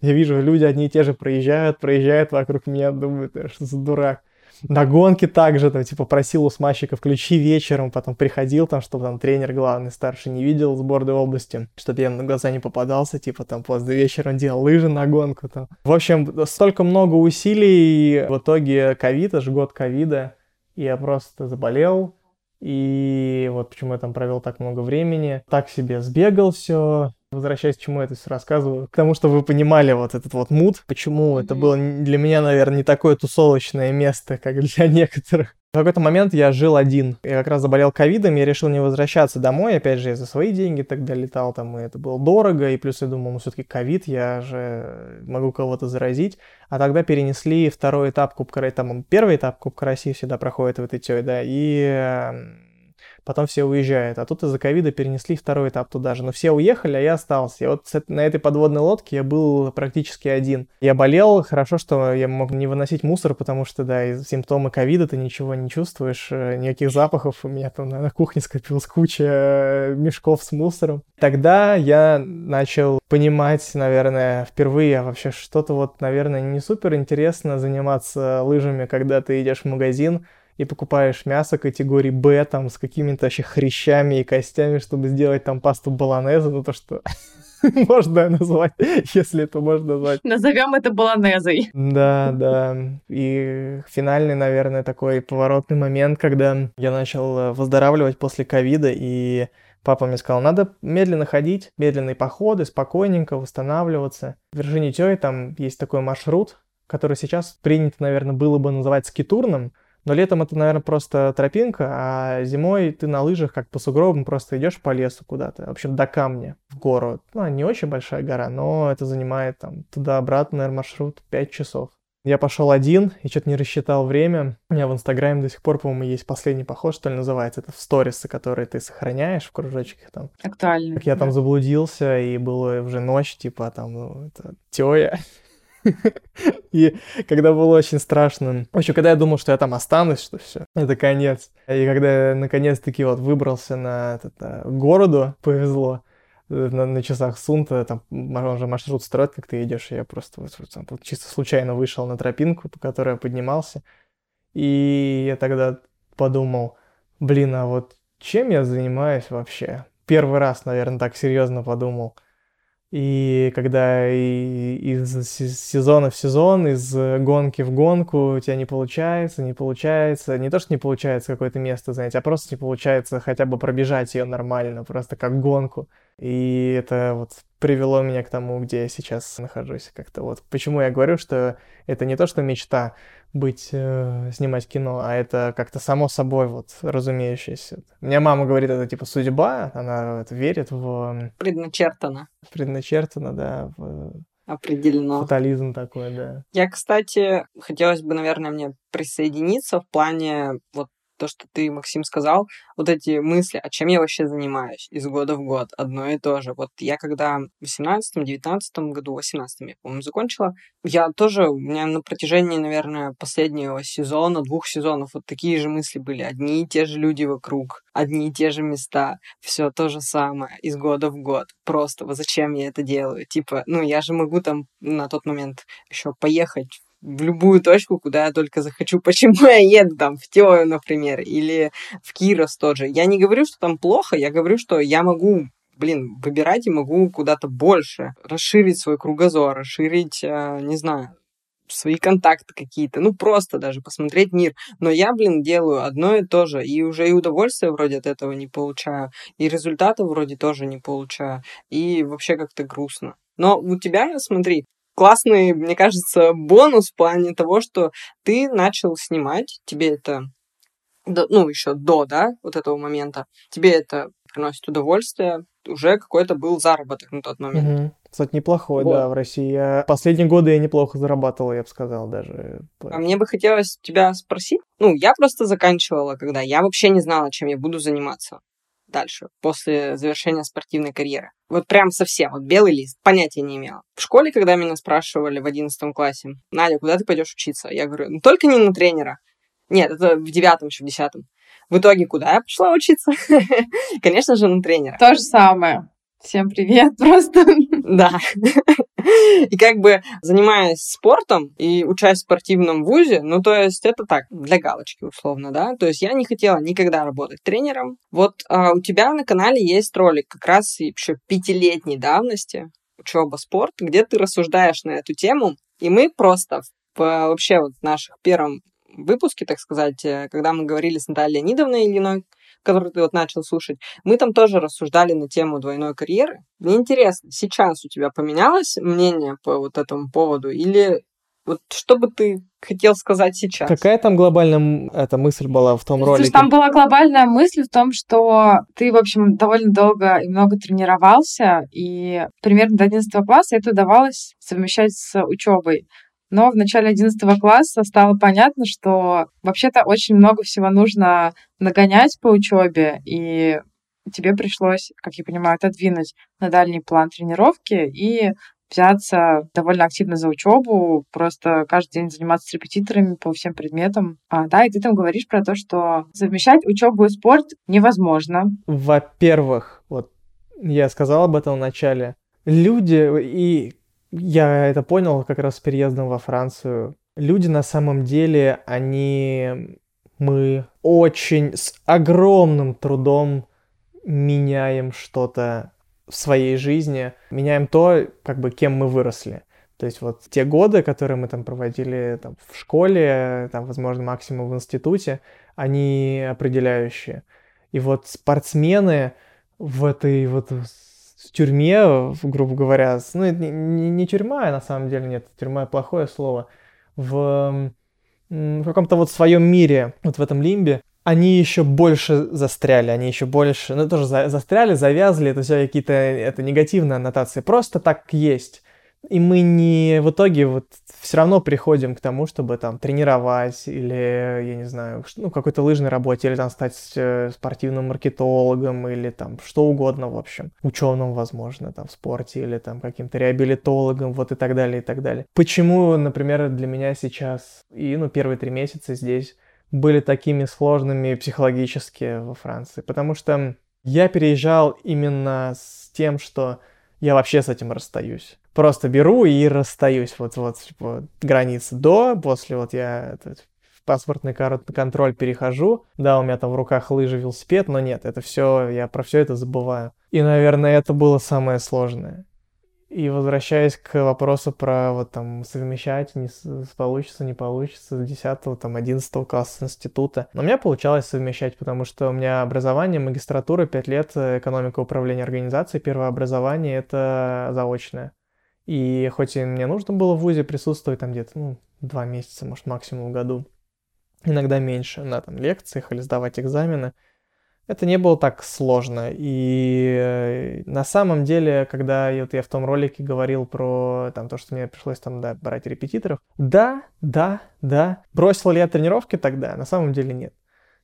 я вижу, люди одни и те же проезжают, проезжают вокруг меня, думают, что за дурак на гонке также, там, типа, просил у смазчика включи вечером, потом приходил там, чтобы там тренер главный, старший не видел сборной области, чтобы я на глаза не попадался, типа, там, поздно вечером делал лыжи на гонку, там. В общем, столько много усилий, и в итоге ковид, аж год ковида, я просто заболел, и вот почему я там провел так много времени. Так себе сбегал все, Возвращаясь к чему я это все рассказываю, к тому, чтобы вы понимали вот этот вот мут, почему mm-hmm. это было для меня, наверное, не такое тусовочное место, как для некоторых. В какой-то момент я жил один. Я как раз заболел ковидом, я решил не возвращаться домой. Опять же, я за свои деньги тогда летал, там, и это было дорого. И плюс я думал, ну, все-таки ковид, я же могу кого-то заразить. А тогда перенесли второй этап Кубка России. Там первый этап Кубка России всегда проходит в этой тёе, да. И эм, потом все уезжают. А тут из-за ковида перенесли второй этап туда же. Но все уехали, а я остался. И вот на этой подводной лодке я был практически один. Я болел, хорошо, что я мог не выносить мусор, потому что, да, симптомы ковида ты ничего не чувствуешь, э, никаких запахов. У меня там на кухне скопилась куча э, мешков с мусором. Тогда я начал понимать, наверное, впервые вообще что-то вот, наверное, не супер интересно заниматься лыжами, когда ты идешь в магазин, и покупаешь мясо категории Б, там, с какими-то вообще хрящами и костями, чтобы сделать там пасту баланеза, ну то, что можно назвать, если это можно назвать. Назовем это баланезой. Да, да. И финальный, наверное, такой поворотный момент, когда я начал э, выздоравливать после ковида, и Папа мне сказал, надо медленно ходить, медленные походы, спокойненько восстанавливаться. В Тёй там есть такой маршрут, который сейчас принято, наверное, было бы называть скитурным, но летом это, наверное, просто тропинка, а зимой ты на лыжах, как по сугробам, просто идешь по лесу куда-то. В общем, до камня, в гору. Ну, не очень большая гора, но это занимает там туда-обратно, наверное, маршрут 5 часов. Я пошел один и что-то не рассчитал время. У меня в Инстаграме до сих пор, по-моему, есть последний поход, что ли, называется. Это в сторисы, которые ты сохраняешь в кружочках там. Актуально. Как я там заблудился, и было уже ночь, типа там, ну, это тёя. И когда было очень страшно, в общем, когда я думал, что я там останусь, что все, это конец. И когда я наконец-таки вот выбрался на этот, а, городу, повезло, э, на, на часах Сунта, там уже маршрут строят, как ты идешь, я просто вот, вот, там, чисто случайно вышел на тропинку, по которой я поднимался, и я тогда подумал, блин, а вот чем я занимаюсь вообще? Первый раз, наверное, так серьезно подумал. И когда из сезона в сезон, из гонки в гонку у тебя не получается, не получается, не то, что не получается какое-то место занять, а просто не получается хотя бы пробежать ее нормально, просто как гонку. И это вот привело меня к тому, где я сейчас нахожусь. Как-то вот почему я говорю, что это не то, что мечта быть, э, снимать кино, а это как-то само собой вот разумеющееся. У меня мама говорит, это типа судьба, она вот, верит в... Предначертано. Предначертано, да. В... Определено. Фатализм такой, да. Я, кстати, хотелось бы, наверное, мне присоединиться в плане вот то, что ты, Максим, сказал, вот эти мысли, а чем я вообще занимаюсь из года в год, одно и то же. Вот я когда в 18-19 году, 18 я, по-моему, закончила, я тоже, у меня на протяжении, наверное, последнего сезона, двух сезонов вот такие же мысли были. Одни и те же люди вокруг, одни и те же места, все то же самое из года в год. Просто вот зачем я это делаю? Типа, ну, я же могу там на тот момент еще поехать в любую точку, куда я только захочу. Почему я еду там в Теою, например, или в Кирос тот же. Я не говорю, что там плохо, я говорю, что я могу блин, выбирать и могу куда-то больше, расширить свой кругозор, расширить, э, не знаю, свои контакты какие-то, ну просто даже посмотреть мир. Но я, блин, делаю одно и то же, и уже и удовольствия вроде от этого не получаю, и результатов вроде тоже не получаю, и вообще как-то грустно. Но у тебя, смотри, классный, мне кажется, бонус в плане того, что ты начал снимать, тебе это, ну, еще до, да, вот этого момента, тебе это приносит удовольствие, уже какой-то был заработок на тот момент. Угу. Кстати, неплохой, вот. да, в России. Я... Последние годы я неплохо зарабатывал, я бы сказал, даже. А мне бы хотелось тебя спросить. Ну, я просто заканчивала, когда я вообще не знала, чем я буду заниматься дальше, после завершения спортивной карьеры. Вот прям совсем, вот белый лист, понятия не имела. В школе, когда меня спрашивали в одиннадцатом классе, Надя, куда ты пойдешь учиться? Я говорю, ну только не на тренера. Нет, это в девятом, еще в десятом. В итоге куда я пошла учиться? Конечно же, на тренера. То же самое. Всем привет, просто. Да. И как бы занимаясь спортом и учась в спортивном вузе, ну, то есть это так, для галочки условно, да. То есть я не хотела никогда работать тренером. Вот а, у тебя на канале есть ролик как раз еще пятилетней давности, учеба спорт, где ты рассуждаешь на эту тему, и мы просто в, вообще вот в наших первом выпуске, так сказать, э, когда мы говорили с Натальей Леонидовной Ильиной, который ты вот начал слушать, мы там тоже рассуждали на тему двойной карьеры. Мне интересно, сейчас у тебя поменялось мнение по вот этому поводу или вот что бы ты хотел сказать сейчас? Какая там глобальная эта мысль была в том Слушай, ролике? Там была глобальная мысль в том, что ты, в общем, довольно долго и много тренировался, и примерно до 11 класса это удавалось совмещать с учебой. Но в начале 11 класса стало понятно, что вообще-то очень много всего нужно нагонять по учебе, и тебе пришлось, как я понимаю, отодвинуть на дальний план тренировки и взяться довольно активно за учебу, просто каждый день заниматься с репетиторами по всем предметам. А, да, и ты там говоришь про то, что совмещать учебу и спорт невозможно. Во-первых, вот я сказал об этом в начале, люди и я это понял как раз с переездом во Францию. Люди на самом деле, они... Мы очень с огромным трудом меняем что-то в своей жизни, меняем то, как бы, кем мы выросли. То есть вот те годы, которые мы там проводили там, в школе, там, возможно, максимум в институте, они определяющие. И вот спортсмены в этой вот в тюрьме, грубо говоря, ну, это не, не, тюрьма, на самом деле нет, тюрьма плохое слово, в, в каком-то вот своем мире, вот в этом лимбе, они еще больше застряли, они еще больше, ну, тоже за, застряли, завязли, это все какие-то, это негативные аннотации, просто так есть. И мы не в итоге вот все равно приходим к тому, чтобы там тренировать или, я не знаю, ну, какой-то лыжной работе, или там стать э, спортивным маркетологом, или там что угодно, в общем, ученым, возможно, там в спорте, или там каким-то реабилитологом, вот и так далее, и так далее. Почему, например, для меня сейчас и, ну, первые три месяца здесь были такими сложными психологически во Франции? Потому что я переезжал именно с тем, что я вообще с этим расстаюсь просто беру и расстаюсь. Вот, вот, типа, границы до, после вот я этот, в паспортный контроль перехожу. Да, у меня там в руках лыжи, велосипед, но нет, это все, я про все это забываю. И, наверное, это было самое сложное. И возвращаясь к вопросу про вот там совмещать, не получится, не получится, с 10 там 11 класса института. Но у меня получалось совмещать, потому что у меня образование, магистратура, 5 лет, э, экономика управления организацией, первое образование это заочное. И хоть и мне нужно было в ВУЗе присутствовать там где-то, ну, два месяца, может, максимум в году, иногда меньше, на там лекциях или сдавать экзамены, это не было так сложно. И э, на самом деле, когда вот я в том ролике говорил про там, то, что мне пришлось там да, брать репетиторов, да, да, да. Бросил ли я тренировки тогда? На самом деле нет.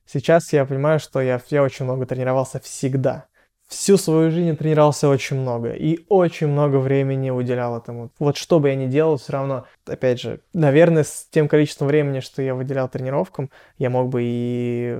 Сейчас я понимаю, что я, я очень много тренировался всегда всю свою жизнь тренировался очень много и очень много времени уделял этому. Вот что бы я ни делал, все равно, опять же, наверное, с тем количеством времени, что я выделял тренировкам, я мог бы и,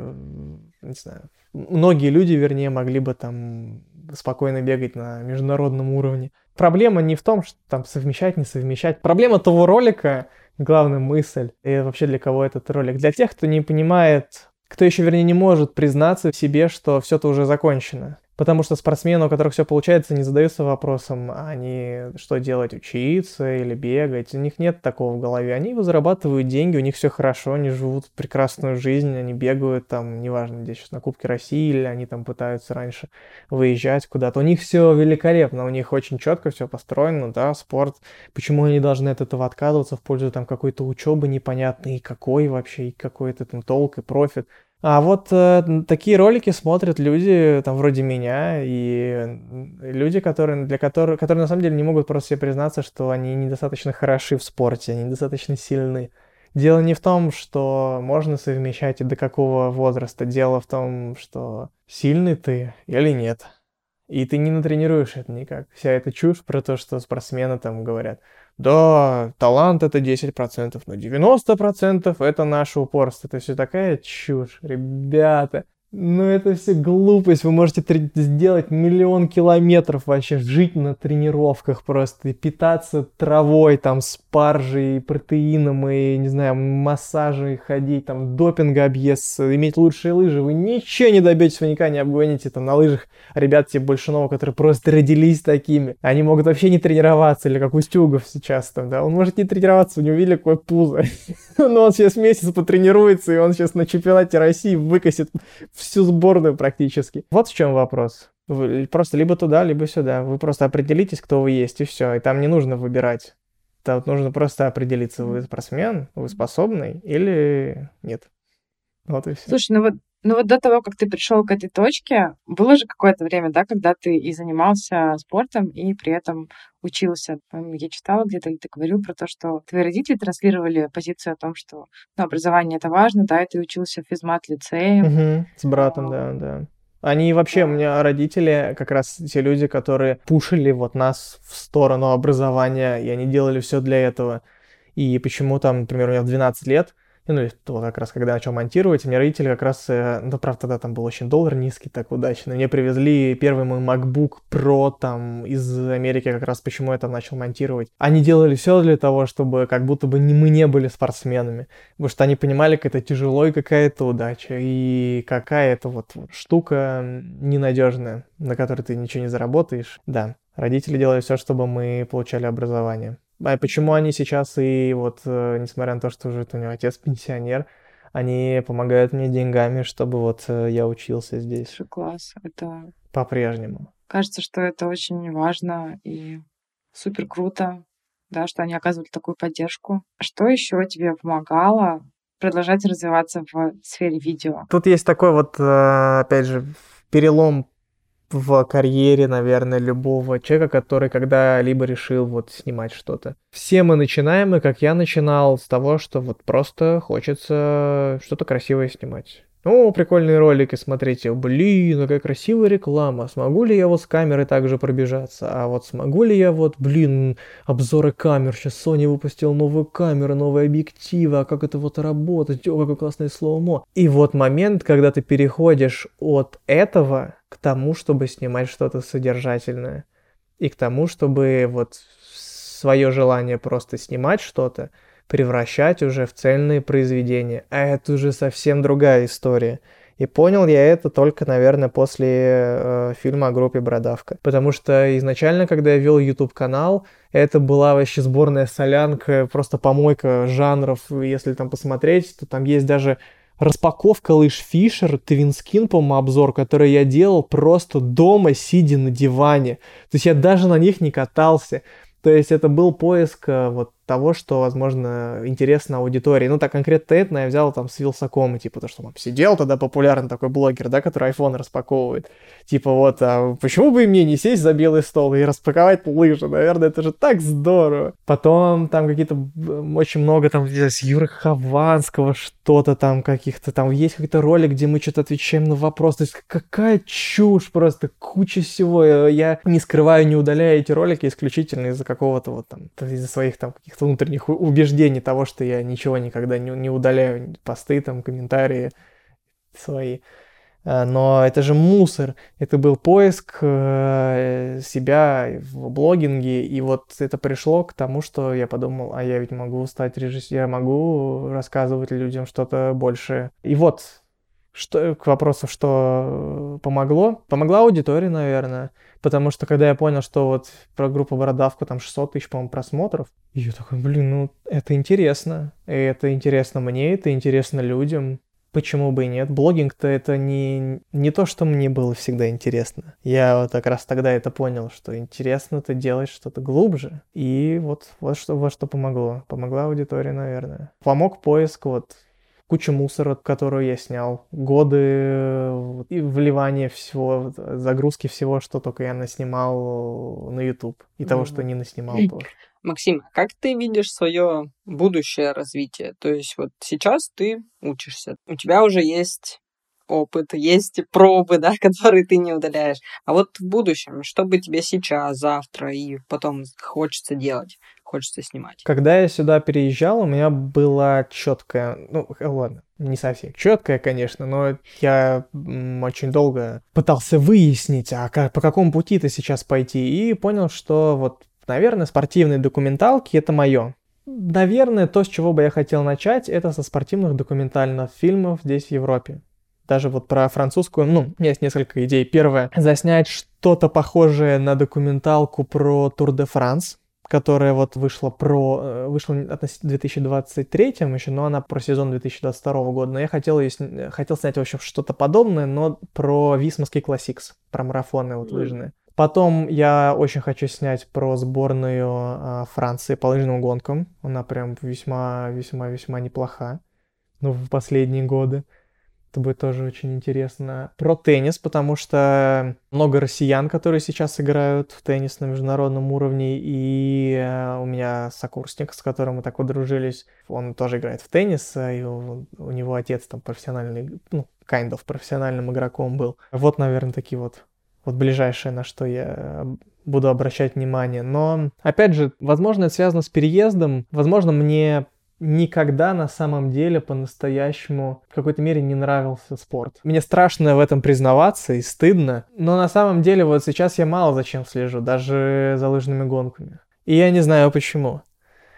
не знаю, многие люди, вернее, могли бы там спокойно бегать на международном уровне. Проблема не в том, что там совмещать, не совмещать. Проблема того ролика, главная мысль, и вообще для кого этот ролик, для тех, кто не понимает, кто еще, вернее, не может признаться в себе, что все это уже закончено Потому что спортсмены, у которых все получается, не задаются вопросом, они что делать, учиться или бегать. У них нет такого в голове. Они зарабатывают деньги, у них все хорошо, они живут прекрасную жизнь, они бегают там, неважно, где сейчас на Кубке России, или они там пытаются раньше выезжать куда-то. У них все великолепно, у них очень четко все построено, да, спорт. Почему они должны от этого отказываться в пользу там какой-то учебы непонятной, и какой вообще, и какой-то там толк и профит. А вот э, такие ролики смотрят люди, там, вроде меня, и люди, которые, для которых, которые на самом деле не могут просто себе признаться, что они недостаточно хороши в спорте, они недостаточно сильны. Дело не в том, что можно совмещать и до какого возраста. Дело в том, что сильный ты или нет. И ты не натренируешь это никак. Вся эта чушь про то, что спортсмены там говорят – да, талант это 10%, но 90% это наше упорство. Это все такая чушь, ребята. Ну, это все глупость. Вы можете сделать миллион километров вообще, жить на тренировках просто, и питаться травой, там, спаржей, протеином, и, не знаю, массажей ходить, там, допинга объезд, иметь лучшие лыжи. Вы ничего не добьетесь, вы никогда не обгоните там на лыжах ребят типа Большинова, которые просто родились такими. Они могут вообще не тренироваться, или как Устюгов сейчас там, да. Он может не тренироваться, у него видели какое пузо. Но он сейчас месяц потренируется, и он сейчас на чемпионате России выкосит всю сборную практически. Вот в чем вопрос. Вы просто либо туда, либо сюда. Вы просто определитесь, кто вы есть, и все. И там не нужно выбирать. Там нужно просто определиться, вы спортсмен, вы способный или нет. Вот и все. Слушай, ну вот ну вот до того, как ты пришел к этой точке, было же какое-то время, да, когда ты и занимался спортом, и при этом учился. Я читала где-то, или ты говорил про то, что твои родители транслировали позицию о том, что ну, образование это важно, да, и ты учился в физмат-лицее. Угу, с братом, да, да. Они вообще, у меня родители как раз те люди, которые пушили вот нас в сторону образования, и они делали все для этого. И почему там, например, у меня в 12 лет ну, то как раз, когда начал монтировать, мне родители как раз, э, ну, правда, тогда там был очень доллар низкий, так удачно. Мне привезли первый мой MacBook Pro там из Америки, как раз почему я там начал монтировать. Они делали все для того, чтобы как будто бы не, мы не были спортсменами, потому что они понимали, как это тяжело и какая-то удача, и какая это вот штука ненадежная, на которой ты ничего не заработаешь. Да, родители делали все, чтобы мы получали образование. А почему они сейчас и вот, э, несмотря на то, что уже у него отец пенсионер, они помогают мне деньгами, чтобы вот э, я учился здесь. Класс. Это... По-прежнему. Кажется, что это очень важно и супер круто, да, что они оказывали такую поддержку. Что еще тебе помогало продолжать развиваться в сфере видео? Тут есть такой вот, э, опять же, перелом в карьере, наверное, любого человека, который когда-либо решил вот снимать что-то. Все мы начинаем, и как я начинал, с того, что вот просто хочется что-то красивое снимать. Ну, прикольные ролики, смотрите, блин, какая красивая реклама, смогу ли я вот с камерой также пробежаться, а вот смогу ли я вот, блин, обзоры камер, сейчас Sony выпустил новую камеру, новые объективы, а как это вот работать, о, какое классное слоумо. И вот момент, когда ты переходишь от этого к тому, чтобы снимать что-то содержательное, и к тому, чтобы вот свое желание просто снимать что-то, превращать уже в цельные произведения. А это уже совсем другая история. И понял я это только, наверное, после э, фильма о группе Бродавка. Потому что изначально, когда я вел YouTube канал, это была вообще сборная солянка, просто помойка жанров. Если там посмотреть, то там есть даже распаковка лыж Фишер, Твинскин, по-моему, обзор, который я делал просто дома, сидя на диване. То есть я даже на них не катался. То есть это был поиск э, вот того, что, возможно, интересно аудитории. Ну, так конкретно это я взял там с Вилсаком, типа, то, что он сидел тогда популярный такой блогер, да, который iPhone распаковывает. Типа, вот, а почему бы мне не сесть за белый стол и распаковать лыжи? Наверное, это же так здорово. Потом там какие-то, очень много там с Юры Хованского что-то там каких-то, там есть какой-то ролик, где мы что-то отвечаем на вопрос. То есть какая чушь просто, куча всего. Я не скрываю, не удаляю эти ролики исключительно из-за какого-то вот там, из-за своих там каких-то внутренних убеждений того, что я ничего никогда не, не удаляю, посты, там, комментарии свои. А, но это же мусор. Это был поиск э, себя в блогинге, и вот это пришло к тому, что я подумал, а я ведь могу стать режиссером, я могу рассказывать людям что-то больше. И вот Что, к вопросу, что помогло? Помогла аудитория, наверное. Потому что когда я понял, что вот про группу Бородавку там 600 тысяч, по-моему, просмотров, я такой, блин, ну это интересно. И это интересно мне, это интересно людям. Почему бы и нет? Блогинг-то это не, не то, что мне было всегда интересно. Я вот как раз тогда это понял, что интересно это делать что-то глубже. И вот, вот что, вот что помогло. Помогла аудитория, наверное. Помог поиск вот куча мусора, которую я снял, годы и вливание всего, загрузки всего, что только я наснимал на YouTube, и mm-hmm. того, что не наснимал тоже. Максим, а как ты видишь свое будущее развитие? То есть вот сейчас ты учишься, у тебя уже есть опыт, есть пробы, да, которые ты не удаляешь. А вот в будущем, что бы тебе сейчас, завтра и потом хочется делать? Хочется снимать. Когда я сюда переезжал, у меня была четкая, ну ладно, не совсем четкая, конечно, но я очень долго пытался выяснить, а как, по какому пути ты сейчас пойти, и понял, что вот, наверное, спортивные документалки это мое. Наверное, то, с чего бы я хотел начать, это со спортивных документальных фильмов здесь, в Европе даже вот про французскую, ну, есть несколько идей. Первое, заснять что-то похожее на документалку про Тур де Франс, которая вот вышла про... Э, вышла относительно 2023 еще, но она про сезон 2022 года. Но я хотел, ее, хотел снять, в общем, что-то подобное, но про Висмовский классикс, про марафоны вот лыжные. Потом я очень хочу снять про сборную э, Франции по лыжным гонкам. Она прям весьма-весьма-весьма неплоха. Ну, в последние годы. Это будет тоже очень интересно. Про теннис, потому что много россиян, которые сейчас играют в теннис на международном уровне, и э, у меня сокурсник, с которым мы так подружились, он тоже играет в теннис, э, и у, у него отец там профессиональный, ну, kind of профессиональным игроком был. Вот, наверное, такие вот вот ближайшее, на что я буду обращать внимание. Но, опять же, возможно, это связано с переездом. Возможно, мне никогда на самом деле по-настоящему в какой-то мере не нравился спорт. Мне страшно в этом признаваться и стыдно, но на самом деле вот сейчас я мало зачем слежу, даже за лыжными гонками. И я не знаю почему.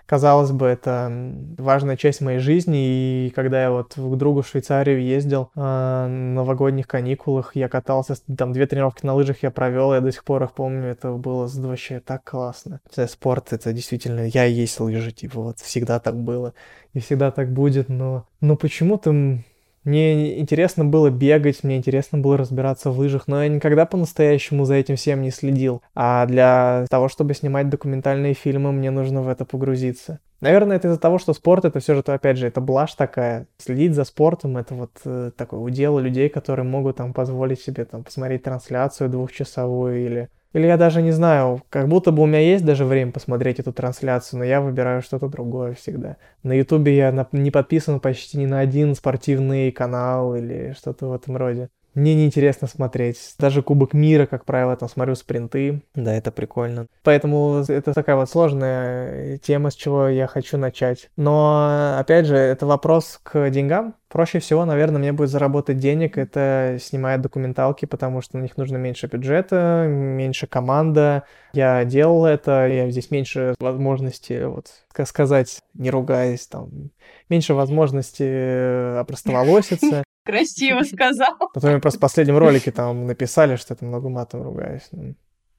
Казалось бы, это важная часть моей жизни, и когда я вот к другу в Швейцарию ездил э, на новогодних каникулах, я катался, там две тренировки на лыжах я провел, я до сих пор их помню, это было вообще так классно. Спорт, это действительно, я есть лыжи, типа, вот всегда так было, и всегда так будет, но, но почему-то мне интересно было бегать, мне интересно было разбираться в лыжах, но я никогда по-настоящему за этим всем не следил. А для того, чтобы снимать документальные фильмы, мне нужно в это погрузиться. Наверное, это из-за того, что спорт это все же, опять же, это блажь такая. Следить за спортом это вот э, такое удел людей, которые могут там позволить себе там посмотреть трансляцию двухчасовую или или я даже не знаю, как будто бы у меня есть даже время посмотреть эту трансляцию, но я выбираю что-то другое всегда. На Ютубе я не подписан почти ни на один спортивный канал или что-то в этом роде мне неинтересно смотреть. Даже Кубок мира, как правило, там смотрю спринты. Да, это прикольно. Поэтому это такая вот сложная тема, с чего я хочу начать. Но, опять же, это вопрос к деньгам. Проще всего, наверное, мне будет заработать денег, это снимая документалки, потому что на них нужно меньше бюджета, меньше команда. Я делал это, я здесь меньше возможности, вот, как сказать, не ругаясь, там, меньше возможности опростоволоситься. Красиво сказал. Потом мне просто в последнем ролике там написали, что это много матом ругаюсь.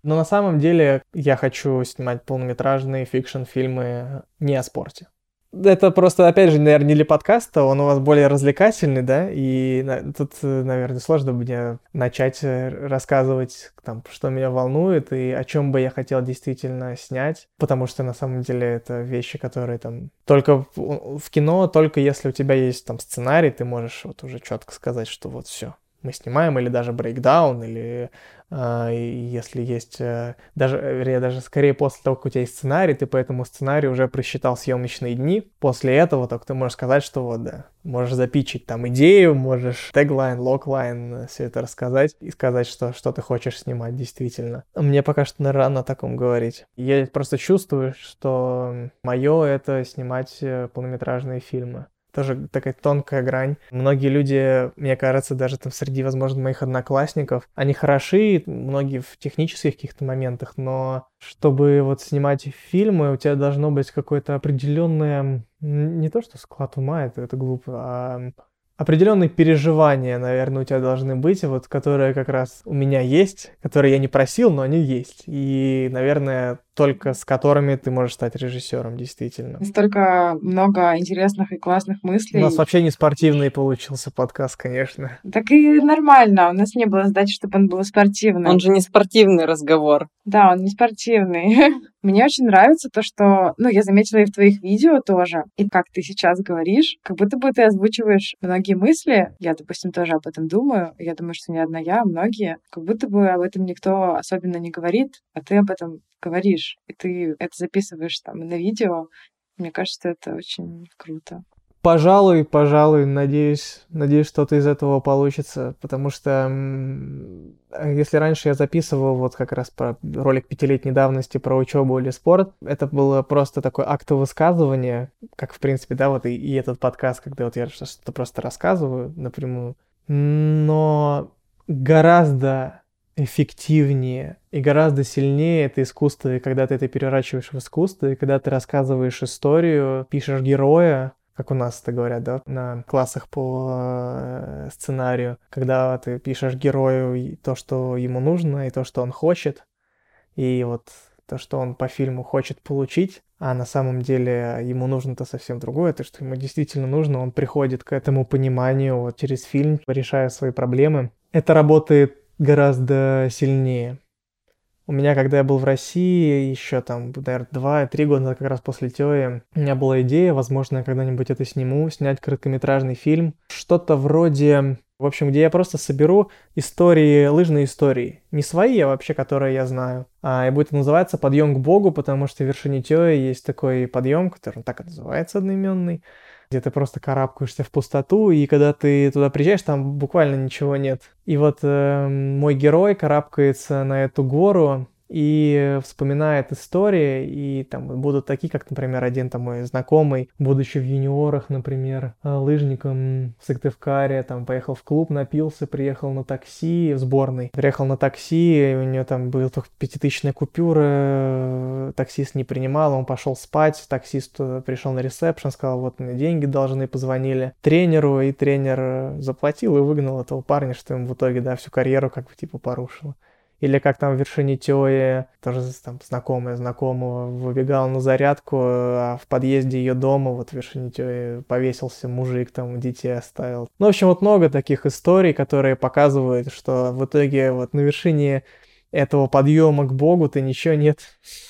Но на самом деле я хочу снимать полнометражные фикшн-фильмы не о спорте это просто, опять же, наверное, не для подкаста, он у вас более развлекательный, да, и тут, наверное, сложно мне начать э, рассказывать, там, что меня волнует и о чем бы я хотел действительно снять, потому что на самом деле это вещи, которые там только в, кино, только если у тебя есть там сценарий, ты можешь вот уже четко сказать, что вот все, мы снимаем, или даже брейкдаун, или э, если есть, э, даже, вернее, даже скорее после того, как у тебя есть сценарий, ты по этому сценарию уже просчитал съемочные дни, после этого только ты можешь сказать, что вот, да, можешь запичить там идею, можешь теглайн, локлайн, э, все это рассказать и сказать, что, что ты хочешь снимать действительно. Мне пока что рано о таком говорить. Я просто чувствую, что мое это снимать э, полнометражные фильмы тоже такая тонкая грань. Многие люди, мне кажется, даже там среди, возможно, моих одноклассников, они хороши, многие в технических каких-то моментах, но чтобы вот снимать фильмы, у тебя должно быть какое-то определенное, не то что склад ума, это, это глупо, а определенные переживания, наверное, у тебя должны быть, вот, которые как раз у меня есть, которые я не просил, но они есть. И, наверное, только с которыми ты можешь стать режиссером, действительно. Столько много интересных и классных мыслей. У нас вообще не спортивный получился подкаст, конечно. Так и нормально. У нас не было задачи, чтобы он был спортивный. Он же не спортивный разговор. Да, он не спортивный. Мне очень нравится то, что, ну, я заметила и в твоих видео тоже, и как ты сейчас говоришь, как будто бы ты озвучиваешь многие мысли. Я, допустим, тоже об этом думаю. Я думаю, что не одна я, а многие. Как будто бы об этом никто особенно не говорит, а ты об этом говоришь, и ты это записываешь там на видео. Мне кажется, это очень круто. Пожалуй, пожалуй, надеюсь, надеюсь, что-то из этого получится, потому что если раньше я записывал вот как раз про ролик пятилетней давности про учебу или спорт, это было просто такой акт высказывания, как в принципе, да, вот и, и этот подкаст, когда вот я что-то просто рассказываю напрямую, но гораздо эффективнее и гораздо сильнее это искусство, и когда ты это переворачиваешь в искусство, и когда ты рассказываешь историю, пишешь героя, как у нас это говорят, да, на классах по э, сценарию, когда ты пишешь герою то, что ему нужно, и то, что он хочет, и вот то, что он по фильму хочет получить, а на самом деле ему нужно-то совсем другое, то, что ему действительно нужно, он приходит к этому пониманию вот через фильм, решая свои проблемы. Это работает гораздо сильнее. У меня, когда я был в России, еще там, наверное, два-три года как раз после Теи, у меня была идея, возможно, я когда-нибудь это сниму, снять короткометражный фильм. Что-то вроде, в общем, где я просто соберу истории, лыжные истории. Не свои, а вообще, которые я знаю. А, и будет называться «Подъем к Богу», потому что в вершине Теи есть такой подъем, который так и называется, одноименный где ты просто карабкаешься в пустоту, и когда ты туда приезжаешь, там буквально ничего нет. И вот э, мой герой карабкается на эту гору, и вспоминает истории, и там будут такие, как, например, один там мой знакомый, будучи в юниорах, например, э, лыжником в Сыктывкаре, там поехал в клуб, напился, приехал на такси в сборной, приехал на такси, у него там был только пятитысячная купюра, э, таксист не принимал, он пошел спать, таксист э, пришел на ресепшн, сказал, вот мне деньги должны, позвонили тренеру, и тренер заплатил и выгнал этого парня, что ему в итоге, да, всю карьеру как бы типа порушило. Или как там в вершине Теи, тоже там знакомая знакомого, выбегал на зарядку, а в подъезде ее дома, вот в вершине Теи, повесился мужик, там детей оставил. Ну, в общем, вот много таких историй, которые показывают, что в итоге вот на вершине этого подъема к Богу ты ничего нет.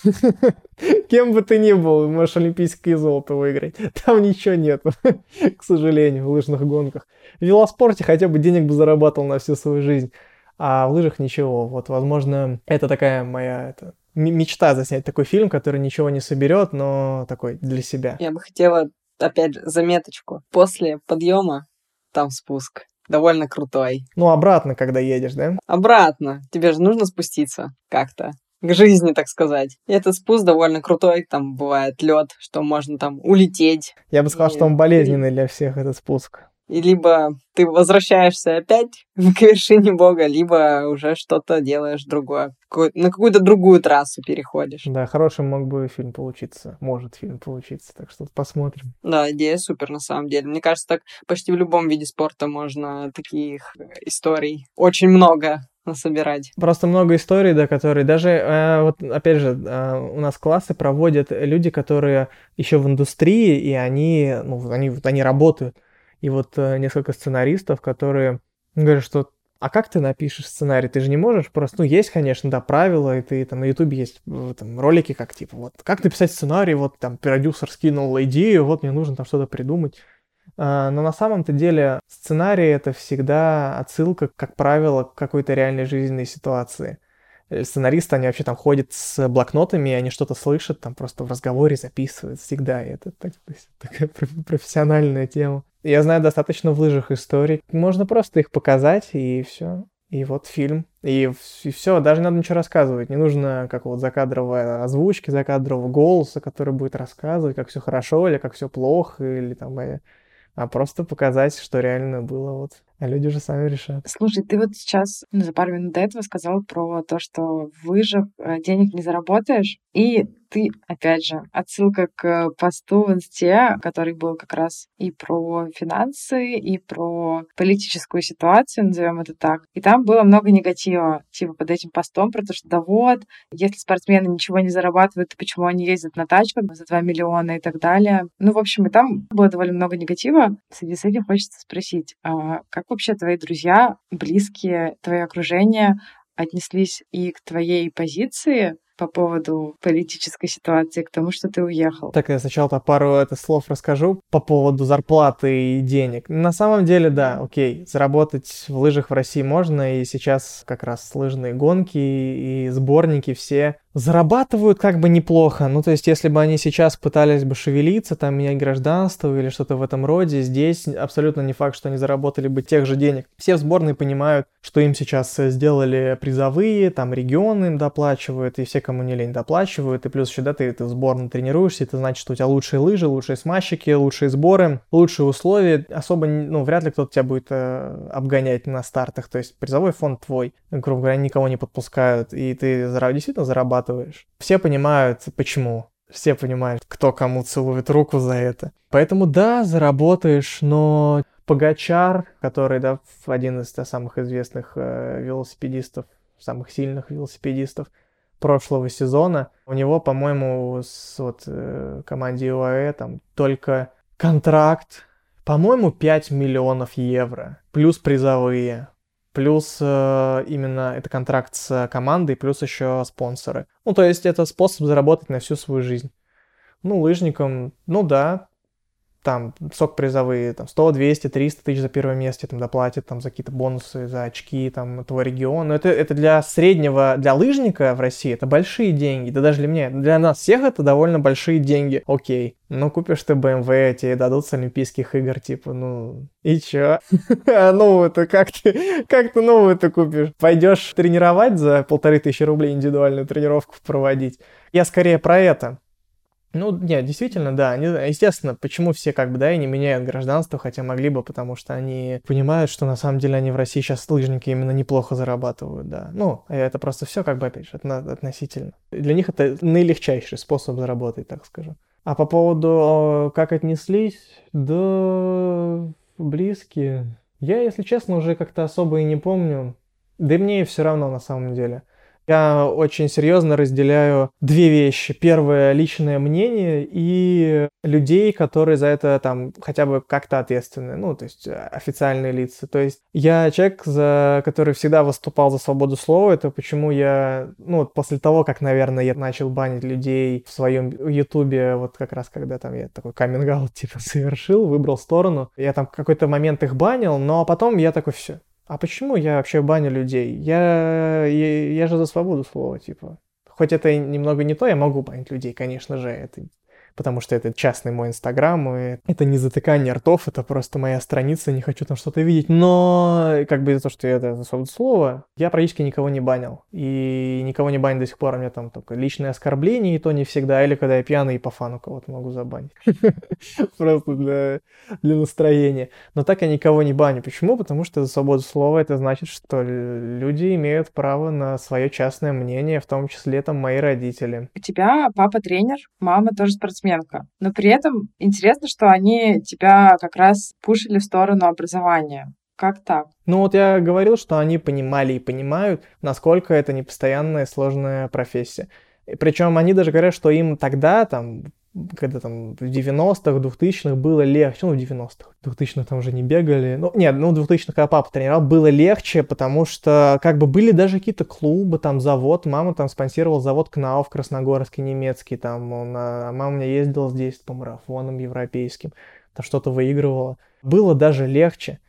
Кем бы ты ни был, можешь олимпийское золото выиграть. Там ничего нет, к сожалению, в лыжных гонках. В велоспорте хотя бы денег бы зарабатывал на всю свою жизнь а в лыжах ничего. Вот, возможно, это такая моя это, мечта заснять такой фильм, который ничего не соберет, но такой для себя. Я бы хотела, опять же, заметочку. После подъема там спуск. Довольно крутой. Ну, обратно, когда едешь, да? Обратно. Тебе же нужно спуститься как-то к жизни, так сказать. И этот спуск довольно крутой, там бывает лед, что можно там улететь. Я бы сказал, и... что он болезненный для всех, этот спуск. И либо ты возвращаешься опять к вершине Бога, либо уже что-то делаешь другое. На какую-то другую трассу переходишь. Да, хороший мог бы фильм получиться. Может фильм получиться, так что посмотрим. Да, идея супер на самом деле. Мне кажется, так почти в любом виде спорта можно таких историй очень много насобирать. Просто много историй, да, которые даже, э, вот опять же, э, у нас классы проводят люди, которые еще в индустрии, и они, ну, они, они работают и вот э, несколько сценаристов, которые говорят, что а как ты напишешь сценарий? Ты же не можешь просто... Ну, есть, конечно, да, правила, и ты там на Ютубе есть э, там, ролики, как типа, вот, как написать сценарий, вот там продюсер скинул идею, вот мне нужно там что-то придумать. А, но на самом-то деле сценарий это всегда отсылка, как правило, к какой-то реальной жизненной ситуации. Э, сценаристы, они вообще там ходят с блокнотами, они что-то слышат, там просто в разговоре записывают всегда, и это так, такая профессиональная тема. Я знаю достаточно в лыжах историй. Можно просто их показать, и все. И вот фильм. И, и все, даже не надо ничего рассказывать. Не нужно как вот закадровой озвучки, закадрового голоса, который будет рассказывать, как все хорошо или как все плохо, или там, э, а просто показать, что реально было вот. А люди уже сами решат. Слушай, ты вот сейчас за пару минут до этого сказал про то, что в лыжах э, денег не заработаешь, и ты, опять же, отсылка к посту в инсте, который был как раз и про финансы, и про политическую ситуацию, назовем это так. И там было много негатива, типа под этим постом, про то, что да вот, если спортсмены ничего не зарабатывают, то почему они ездят на тачках за 2 миллиона и так далее. Ну, в общем, и там было довольно много негатива. В связи с этим хочется спросить, а как вообще твои друзья, близкие, твое окружение отнеслись и к твоей позиции, по поводу политической ситуации, к тому, что ты уехал. Так, я сначала пару это слов расскажу по поводу зарплаты и денег. На самом деле, да, окей, заработать в лыжах в России можно, и сейчас как раз лыжные гонки и сборники все зарабатывают как бы неплохо. Ну, то есть, если бы они сейчас пытались бы шевелиться, там, менять гражданство или что-то в этом роде, здесь абсолютно не факт, что они заработали бы тех же денег. Все в сборной понимают, что им сейчас сделали призовые, там, регионы им доплачивают, и все, кому не лень, доплачивают, и плюс еще, да, ты, ты в сборной тренируешься, это значит, что у тебя лучшие лыжи, лучшие смазчики, лучшие сборы, лучшие условия. Особо, ну, вряд ли кто-то тебя будет э, обгонять на стартах, то есть призовой фонд твой, грубо говоря, никого не подпускают, и ты действительно зарабатываешь зарабатываешь. Все понимают, почему. Все понимают, кто кому целует руку за это. Поэтому да, заработаешь, но Погачар, который, да, один из да, самых известных э, велосипедистов, самых сильных велосипедистов прошлого сезона, у него, по-моему, с вот, э, команде УАЭ там только контракт, по-моему, 5 миллионов евро, плюс призовые. Плюс э, именно это контракт с командой, плюс еще спонсоры. Ну, то есть это способ заработать на всю свою жизнь. Ну, лыжникам, ну да, там сок призовые, там 100, 200, 300 тысяч за первое место там доплатят, там за какие-то бонусы, за очки там этого региона. Это, это для среднего, для лыжника в России это большие деньги, да даже для меня, для нас всех это довольно большие деньги. Окей, ну купишь ты BMW, тебе дадут с Олимпийских игр, типа, ну и чё? А новую-то как ты, как ты новую-то купишь? Пойдешь тренировать за полторы тысячи рублей индивидуальную тренировку проводить? Я скорее про это. Ну, нет, действительно, да. Они, естественно, почему все как бы, да, и не меняют гражданство, хотя могли бы, потому что они понимают, что на самом деле они в России сейчас лыжники именно неплохо зарабатывают, да. Ну, это просто все как бы, опять же, относительно. Для них это наилегчайший способ заработать, так скажем. А по поводу, как отнеслись, да, близкие. Я, если честно, уже как-то особо и не помню. Да и мне все равно на самом деле. Я очень серьезно разделяю две вещи. Первое — личное мнение и людей, которые за это там хотя бы как-то ответственны, ну, то есть э, официальные лица. То есть я человек, за который всегда выступал за свободу слова, это почему я, ну, после того, как, наверное, я начал банить людей в своем ютубе, вот как раз когда там я такой каминг типа совершил, выбрал сторону, я там какой-то момент их банил, но потом я такой, все, а почему я вообще баню людей? Я, я, я же за свободу слова, типа. Хоть это немного не то, я могу банить людей, конечно же, это потому что это частный мой инстаграм, и это не затыкание ртов, это просто моя страница, не хочу там что-то видеть. Но как бы из-за того, что это за свободу слова, я практически никого не банил. И никого не банил до сих пор, у меня там только личные оскорбления, и то не всегда, или когда я пьяный и по фану кого-то могу забанить. Просто для настроения. Но так я никого не баню. Почему? Потому что за свободу слова это значит, что люди имеют право на свое частное мнение, в том числе там мои родители. У тебя папа тренер, мама тоже спортсмен спортсменка. Но при этом интересно, что они тебя как раз пушили в сторону образования. Как так? Ну вот я говорил, что они понимали и понимают, насколько это непостоянная сложная профессия. Причем они даже говорят, что им тогда, там, когда там в 90-х, 2000-х было легче, ну, в 90-х, 2000-х там уже не бегали, ну, нет, ну, в 2000-х, когда папа тренировал, было легче, потому что, как бы, были даже какие-то клубы, там, завод, мама там спонсировала завод КНАУ в Красногорске, немецкий, там, он, а мама у меня ездила здесь по марафонам европейским, там что-то выигрывала. Было даже легче.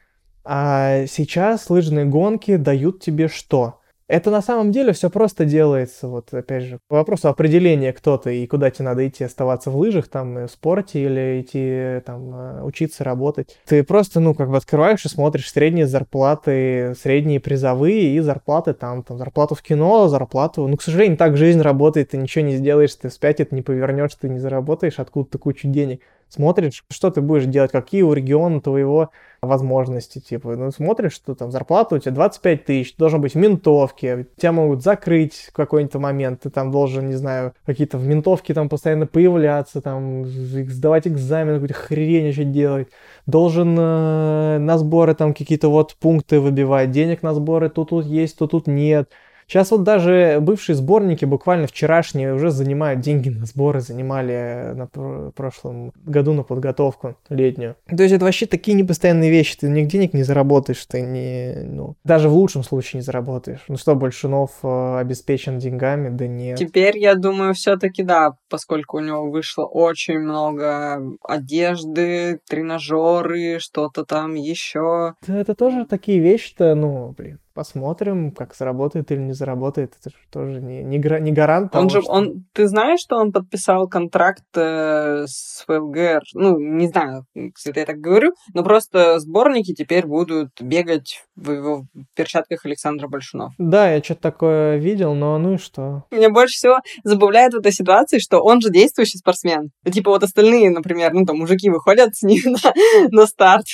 А сейчас лыжные гонки дают тебе что? Это на самом деле все просто делается, вот опять же, по вопросу определения, кто ты и куда тебе надо идти, оставаться в лыжах, там, в спорте или идти, там, э, учиться, работать. Ты просто, ну, как бы открываешь и смотришь средние зарплаты, средние призовые и зарплаты там, там, зарплату в кино, зарплату, ну, к сожалению, так жизнь работает, ты ничего не сделаешь, ты вспять это не повернешь, ты не заработаешь откуда-то кучу денег. Смотришь, что ты будешь делать, какие у региона твоего возможности, типа, ну, смотришь, что там зарплата у тебя 25 тысяч, должен быть в ментовке, тебя могут закрыть в какой-то момент, ты там должен, не знаю, какие-то в ментовке там постоянно появляться, там, сдавать экзамен, какую-то хрень еще делать, должен э, на сборы там какие-то вот пункты выбивать, денег на сборы то тут есть, то тут нет, Сейчас вот даже бывшие сборники, буквально вчерашние, уже занимают деньги на сборы, занимали на прошлом году на подготовку летнюю. То есть это вообще такие непостоянные вещи, ты них денег не заработаешь, ты не, ну, даже в лучшем случае не заработаешь. Ну что, Большунов э, обеспечен деньгами? Да нет. Теперь, я думаю, все-таки да, поскольку у него вышло очень много одежды, тренажеры, что-то там еще. Да, это тоже такие вещи-то, ну, блин, посмотрим, как заработает или не заработает. Это же тоже не, не, не гарант того, он же, что... он, Ты знаешь, что он подписал контракт э, с ФЛГР? Ну, не знаю, если я так говорю, но просто сборники теперь будут бегать в его перчатках Александра Большунов. Да, я что-то такое видел, но ну и что? Меня больше всего забавляет в этой ситуации, что он же действующий спортсмен. Типа вот остальные, например, ну там мужики выходят с ним на, на старт,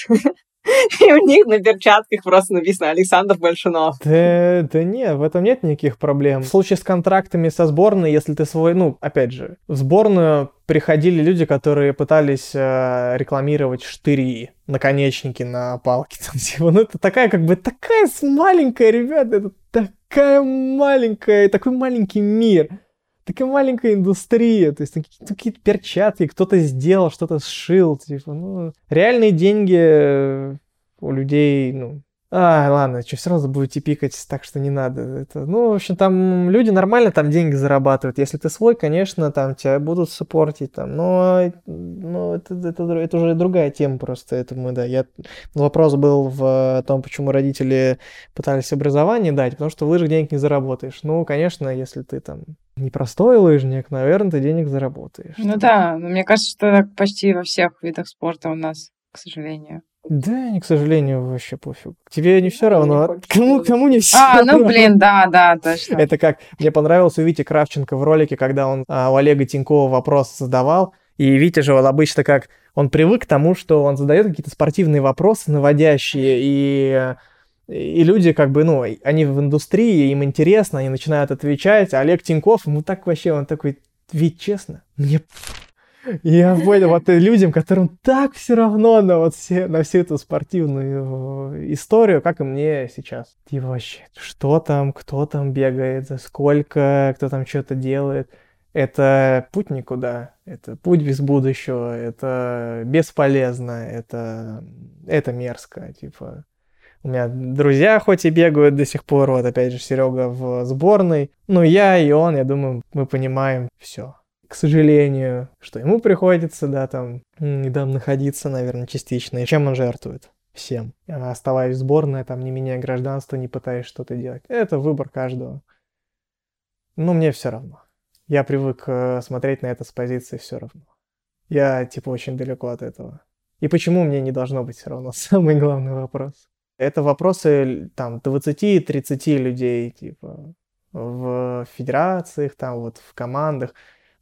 И у них на перчатках просто написано Александр Большунов. Да, да не, в этом нет никаких проблем. В случае с контрактами со сборной, если ты свой, ну, опять же, в сборную приходили люди, которые пытались э, рекламировать штыри, наконечники на палке. Там, типа, ну, это такая, как бы, такая маленькая, ребята, это такая маленькая, такой маленький мир такая маленькая индустрия, то есть какие-то перчатки, кто-то сделал, что-то сшил, типа, ну, реальные деньги у людей, ну, а, ладно, что, все равно будете пикать, так что не надо. Это, ну, в общем, там люди нормально там деньги зарабатывают. Если ты свой, конечно, там тебя будут саппортить, там, но, но это, это, это уже другая тема просто. Это мы, да, я... Вопрос был в том, почему родители пытались образование дать, потому что в лыжах денег не заработаешь. Ну, конечно, если ты там непростой лыжник, наверное, ты денег заработаешь. Ну да, но мне кажется, что так почти во всех видах спорта у нас, к сожалению. Да, не, к сожалению, вообще пофиг. Тебе не все равно. А кому, кому не все А, ну блин, да, да, точно. Это как, мне понравилось у Вити Кравченко в ролике, когда он а, у Олега Тинькова вопрос задавал, и Витя же вот обычно как, он привык к тому, что он задает какие-то спортивные вопросы наводящие, и и люди как бы, ну, они в индустрии, им интересно, они начинают отвечать. А Олег Тиньков, ему так вообще, он такой, ведь честно, мне я понял, вот людям, которым так все равно на вот все, на всю эту спортивную э, историю, как и мне сейчас. И вообще, что там, кто там бегает, за сколько, кто там что-то делает. Это путь никуда, это путь без будущего, это бесполезно, это, это мерзко, типа. У меня друзья хоть и бегают до сих пор, вот опять же Серега в сборной, но я и он, я думаю, мы понимаем все к сожалению, что ему приходится, да, там, недавно находиться, наверное, частично. И чем он жертвует? Всем. Оставаясь в сборной, там, не меняя гражданство, не пытаясь что-то делать. Это выбор каждого. Но мне все равно. Я привык э, смотреть на это с позиции все равно. Я, типа, очень далеко от этого. И почему мне не должно быть все равно? Самый главный вопрос. Это вопросы, там, 20-30 людей, типа, в федерациях, там, вот, в командах.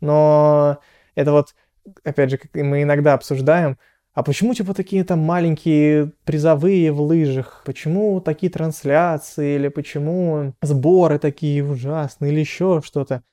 Но это вот, опять же, как мы иногда обсуждаем, а почему типа такие там маленькие призовые в лыжах? Почему такие трансляции? Или почему сборы такие ужасные? Или еще что-то?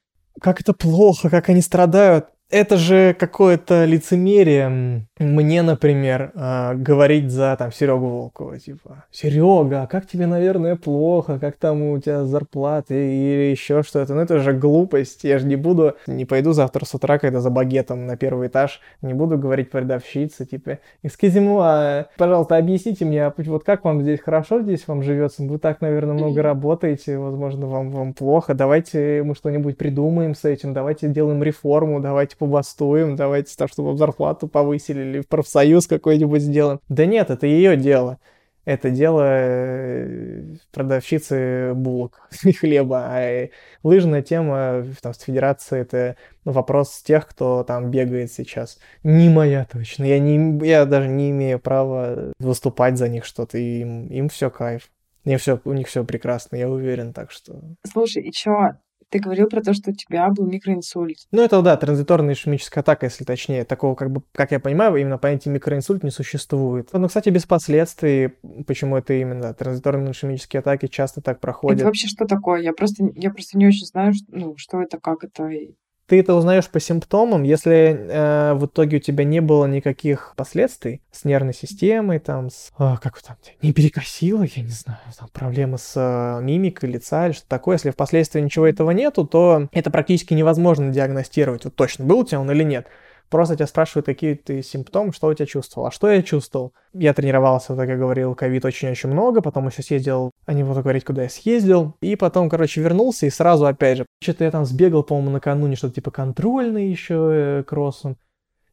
Как это плохо, как они страдают? Это же какое-то лицемерие мне, например, э, говорить за там Серегу Волкова, типа, Серега, а как тебе, наверное, плохо, как там у тебя зарплаты или еще что-то. Ну это же глупость. Я же не буду, не пойду завтра с утра, когда за багетом на первый этаж, не буду говорить продавщице, типа, excuse а, пожалуйста, объясните мне, а вот как вам здесь хорошо здесь вам живется? Вы так, наверное, много работаете, возможно, вам, вам плохо. Давайте мы что-нибудь придумаем с этим, давайте сделаем реформу, давайте давайте побастуем, давайте так, чтобы зарплату повысили или профсоюз какой-нибудь сделаем. Да нет, это ее дело. Это дело э, продавщицы булок и хлеба. А лыжная тема там, с федерацией это вопрос тех, кто там бегает сейчас. Не моя точно. Я, не, я даже не имею права выступать за них что-то. Им, им все кайф. Им все, у них все прекрасно, я уверен, так что... Слушай, чё, Ты говорил про то, что у тебя был микроинсульт. Ну, это, да, транзиторная ишемическая атака, если точнее. Такого, как бы, как я понимаю, именно понятия микроинсульт не существует. Но, кстати, без последствий, почему это именно транзиторные ишемические атаки часто так проходят. Это вообще что такое? Я просто, я просто не очень знаю, ну, что это, как это. Ты это узнаешь по симптомам, если э, в итоге у тебя не было никаких последствий с нервной системой, там, с, э, как там, не перекосило, я не знаю, там, проблемы с э, мимикой лица или что-то такое. Если впоследствии ничего этого нету, то это практически невозможно диагностировать, вот точно был у тебя он или нет. Просто тебя спрашивают, какие ты симптомы, что у тебя чувствовал. А что я чувствовал? Я тренировался, как я говорил, ковид очень-очень много, потом еще съездил, а не буду говорить, куда я съездил, и потом, короче, вернулся и сразу опять же, что-то я там сбегал, по-моему, накануне, что-то типа контрольный еще э, кроссом.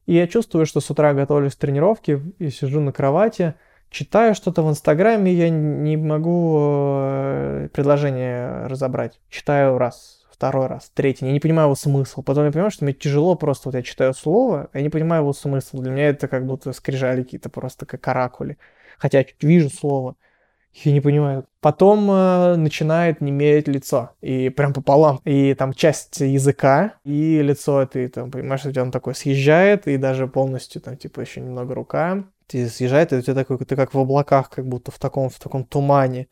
И я чувствую, что с утра готовлюсь к тренировке и сижу на кровати, читаю что-то в Инстаграме, я не могу э, предложение разобрать. Читаю раз, второй раз, третий. Я не понимаю его смысл. Потом я понимаю, что мне тяжело просто, вот я читаю слово, я не понимаю его смысл. Для меня это как будто скрижали какие-то просто как каракули. Хотя я вижу слово, я не понимаю. Потом э, начинает немереть лицо, и прям пополам. И там часть языка и лицо, ты там понимаешь, что у тебя он такой съезжает, и даже полностью там типа еще немного рука. Ты съезжает, и у тебя такой, ты как в облаках, как будто в таком, в таком тумане.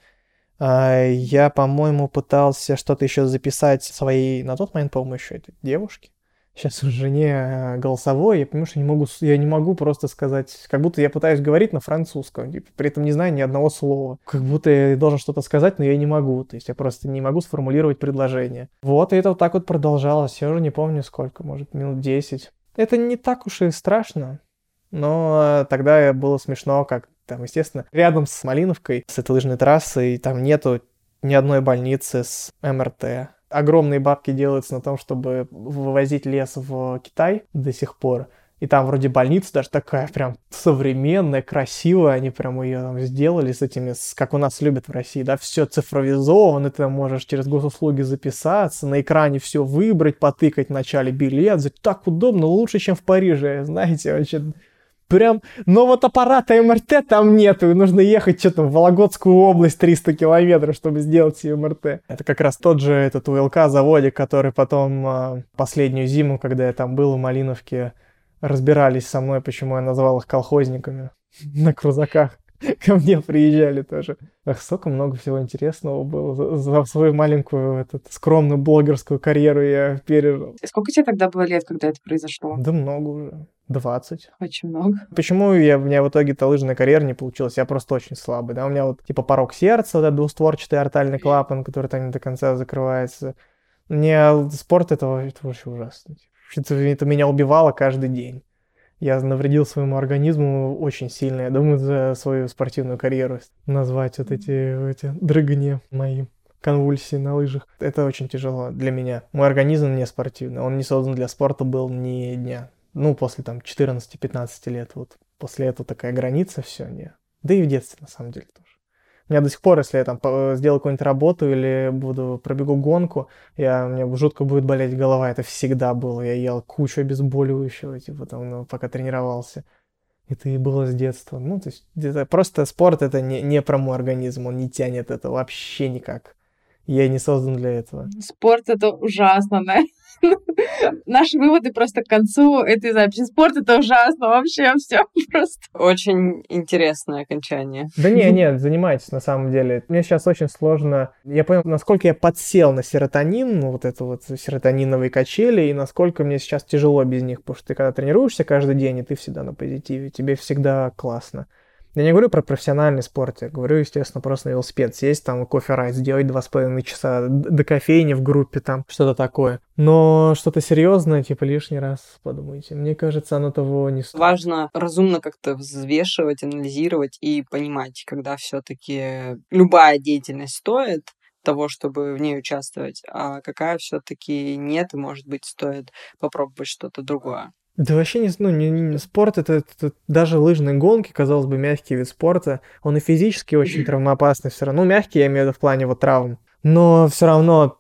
А, я, по-моему, пытался что-то еще записать своей, на тот момент, по-моему, еще этой девушке. Сейчас уже не э, голосовой, я понимаю, что не могу, я не могу просто сказать, как будто я пытаюсь говорить на французском, типа, при этом не знаю ни одного слова. Как будто я должен что-то сказать, но я не могу, то есть я просто не могу сформулировать предложение. Вот, и это вот так вот продолжалось, я уже не помню сколько, может, минут 10. Это не так уж и страшно, но тогда было смешно, как там, естественно, рядом с Малиновкой, с этой лыжной трассой, там нету ни одной больницы с МРТ. Огромные бабки делаются на том, чтобы вывозить лес в Китай до сих пор. И там вроде больница даже такая прям современная, красивая, они прям ее там сделали с этими, как у нас любят в России, да, все цифровизовано, ты можешь через госуслуги записаться, на экране все выбрать, потыкать в начале билет, так удобно, лучше, чем в Париже, знаете, вообще прям, но вот аппарата МРТ там нету, нужно ехать что-то в Вологодскую область 300 километров, чтобы сделать себе МРТ. Это как раз тот же этот УЛК заводик, который потом э, последнюю зиму, когда я там был в Малиновке, разбирались со мной, почему я назвал их колхозниками на крузаках. Ко мне приезжали тоже. Ах, столько много всего интересного было. За, свою маленькую, этот, скромную блогерскую карьеру я пережил. Сколько тебе тогда было лет, когда это произошло? Да много уже. 20. Очень много. Почему я, у меня в итоге-то лыжная карьера не получилась? Я просто очень слабый, да, у меня вот типа порог сердца, вот этот двустворчатый артальный клапан, который там не до конца закрывается. Мне спорт этого, это вообще ужасно. Это, это меня убивало каждый день. Я навредил своему организму очень сильно. Я думаю, за свою спортивную карьеру назвать вот эти, эти дрыгания мои конвульсии на лыжах. Это очень тяжело для меня. Мой организм не спортивный. Он не создан для спорта был ни дня ну, после там 14-15 лет, вот после этого такая граница, все, не. Да и в детстве, на самом деле, тоже. Меня до сих пор, если я там сделаю какую-нибудь работу или буду пробегу гонку, я, меня жутко будет болеть голова. Это всегда было. Я ел кучу обезболивающего, типа там, ну, пока тренировался. Это и было с детства. Ну, то есть, просто спорт это не, не про мой организм, он не тянет это вообще никак. Я не создан для этого. Спорт это ужасно, да? Наши выводы просто к концу этой записи. Спорт это ужасно, вообще все просто. Очень интересное окончание. Да не, нет, занимайтесь на самом деле. Мне сейчас очень сложно. Я понял, насколько я подсел на серотонин, ну вот это вот серотониновые качели, и насколько мне сейчас тяжело без них, потому что ты когда тренируешься каждый день, и ты всегда на позитиве, тебе всегда классно. Я не говорю про профессиональный спорт, я говорю, естественно, просто на велосипед сесть, там, кофе райд сделать два с половиной часа до кофейни в группе, там, что-то такое. Но что-то серьезное, типа, лишний раз подумайте. Мне кажется, оно того не стоит. Важно разумно как-то взвешивать, анализировать и понимать, когда все-таки любая деятельность стоит, того, чтобы в ней участвовать, а какая все-таки нет, и, может быть, стоит попробовать что-то другое. Да вообще не, ну, не, не спорт это, это, это даже лыжные гонки, казалось бы, мягкий вид спорта, он и физически очень травмоопасный все равно. Ну, мягкий, я имею в виду в плане вот травм. Но все равно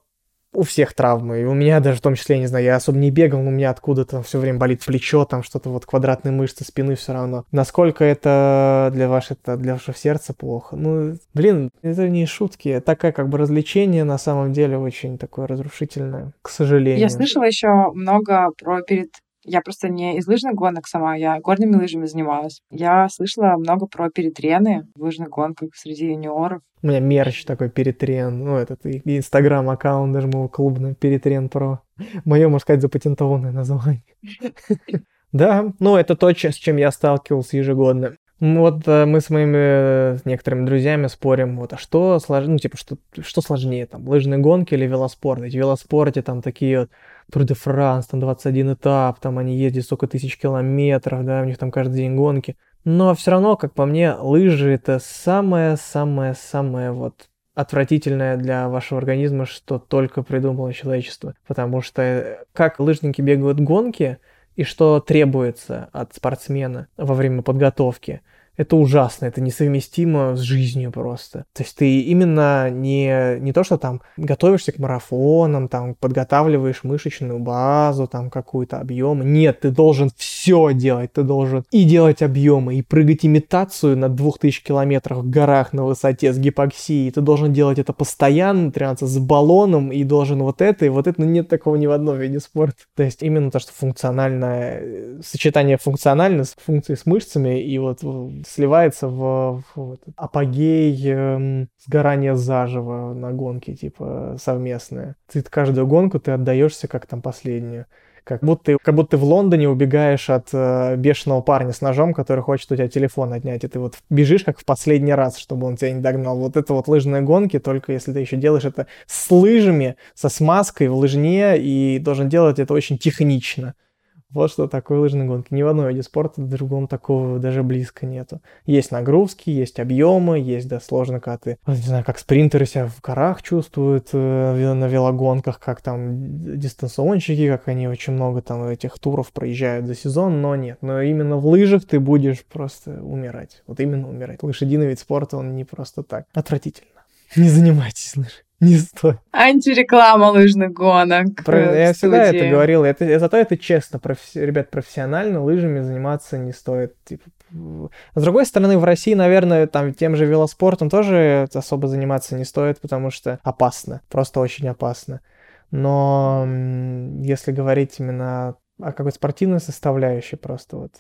у всех травмы. И у меня даже в том числе, я не знаю, я особо не бегал, но у меня откуда-то все время болит плечо, там что-то вот квадратные мышцы спины все равно. Насколько это для вашего, для вашего сердца плохо? Ну, блин, это не шутки. Такая как бы развлечение на самом деле очень такое разрушительное, к сожалению. Я слышала еще много про перед я просто не из лыжных гонок сама, я горными лыжами занималась. Я слышала много про перетрены в лыжных гонках среди юниоров. У меня мерч такой перетрен, ну, этот инстаграм-аккаунт даже моего клубный, перетрен про. Мое, можно сказать, запатентованное название. Да, ну, это то, с чем я сталкивался ежегодно. Вот э, мы с моими э, некоторыми друзьями спорим, вот, а что сложнее, ну, типа, что, что сложнее, там, лыжные гонки или велоспорт? Ведь в велоспорте там такие вот Тур де Франс, там 21 этап, там они ездят столько тысяч километров, да, у них там каждый день гонки. Но все равно, как по мне, лыжи это самое-самое-самое вот отвратительное для вашего организма, что только придумало человечество. Потому что э, как лыжники бегают гонки, и что требуется от спортсмена во время подготовки – это ужасно, это несовместимо с жизнью просто. То есть ты именно не, не то, что там готовишься к марафонам, там подготавливаешь мышечную базу, там какую-то объем. Нет, ты должен все делать. Ты должен и делать объемы, и прыгать имитацию на 2000 километрах в горах на высоте с гипоксией. Ты должен делать это постоянно, тренироваться с баллоном, и должен вот это, и вот это. Но нет такого ни в одном виде спорта. То есть именно то, что функциональное, э, сочетание функциональной с функцией с мышцами, и вот сливается в, в этот апогей э, сгорания заживо на гонке, типа, совместное. Ты каждую гонку ты отдаешься как там последнюю. Как будто, как будто ты в Лондоне убегаешь от э, бешеного парня с ножом, который хочет у тебя телефон отнять, и ты вот бежишь как в последний раз, чтобы он тебя не догнал. Вот это вот лыжные гонки, только если ты еще делаешь это с лыжами, со смазкой в лыжне, и должен делать это очень технично. Вот что такое лыжные гонки. Ни в одном виде спорта в другом такого даже близко нету. Есть нагрузки, есть объемы, есть, да, сложно, когда ты, не знаю, как спринтеры себя в горах чувствуют э, на велогонках, как там дистанционщики, как они очень много там этих туров проезжают за сезон, но нет. Но именно в лыжах ты будешь просто умирать. Вот именно умирать. Лошадиный вид спорта, он не просто так. Отвратительно. Не занимайтесь лыжей не стоит. Антиреклама лыжных гонок. Про, я всегда это говорил. Это, зато это честно. Профи, ребят, профессионально лыжами заниматься не стоит. Типа, с другой стороны, в России, наверное, там тем же велоспортом тоже особо заниматься не стоит, потому что опасно. Просто очень опасно. Но если говорить именно о какой-то спортивной составляющей, просто вот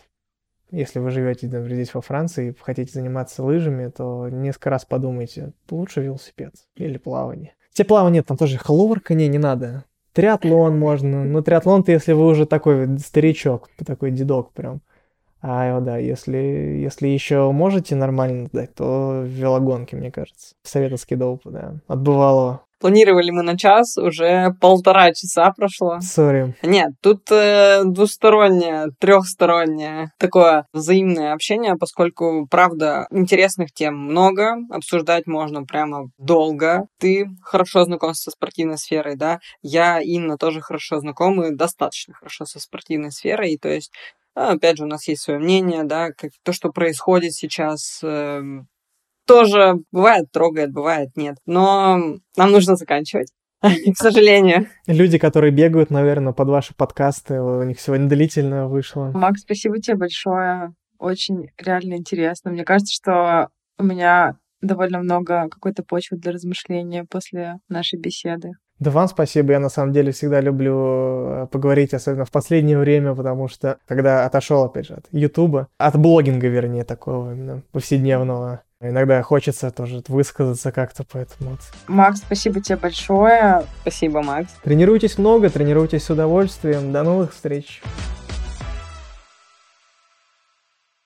если вы живете например, здесь во Франции и хотите заниматься лыжами, то несколько раз подумайте, лучше велосипед или плавание. Те плавание там тоже хлорка, не, не надо. Триатлон можно. Ну, триатлон-то, если вы уже такой старичок, такой дедок прям. А да, если, если еще можете нормально дать, то велогонки, мне кажется. Совета скидал, да. От бывалого. Планировали мы на час, уже полтора часа прошло. Сори. Нет, тут э, двустороннее, трехстороннее такое взаимное общение, поскольку, правда, интересных тем много, обсуждать можно прямо долго. Ты хорошо знаком со спортивной сферой, да? Я, Инна, тоже хорошо знакомы, достаточно хорошо со спортивной сферой, и то есть Опять же, у нас есть свое мнение, да, как то, что происходит сейчас, э, тоже бывает трогает, бывает нет. Но нам нужно заканчивать. К сожалению. Люди, которые бегают, наверное, под ваши подкасты, у них сегодня длительно вышло. Макс, спасибо тебе большое. Очень реально интересно. Мне кажется, что у меня довольно много какой-то почвы для размышления после нашей беседы. Да вам спасибо. Я на самом деле всегда люблю э, поговорить, особенно в последнее время, потому что когда отошел, опять же, от Ютуба, от блогинга, вернее, такого именно повседневного, Иногда хочется тоже высказаться как-то, поэтому... Макс, спасибо тебе большое. Спасибо, Макс. Тренируйтесь много, тренируйтесь с удовольствием. До новых встреч.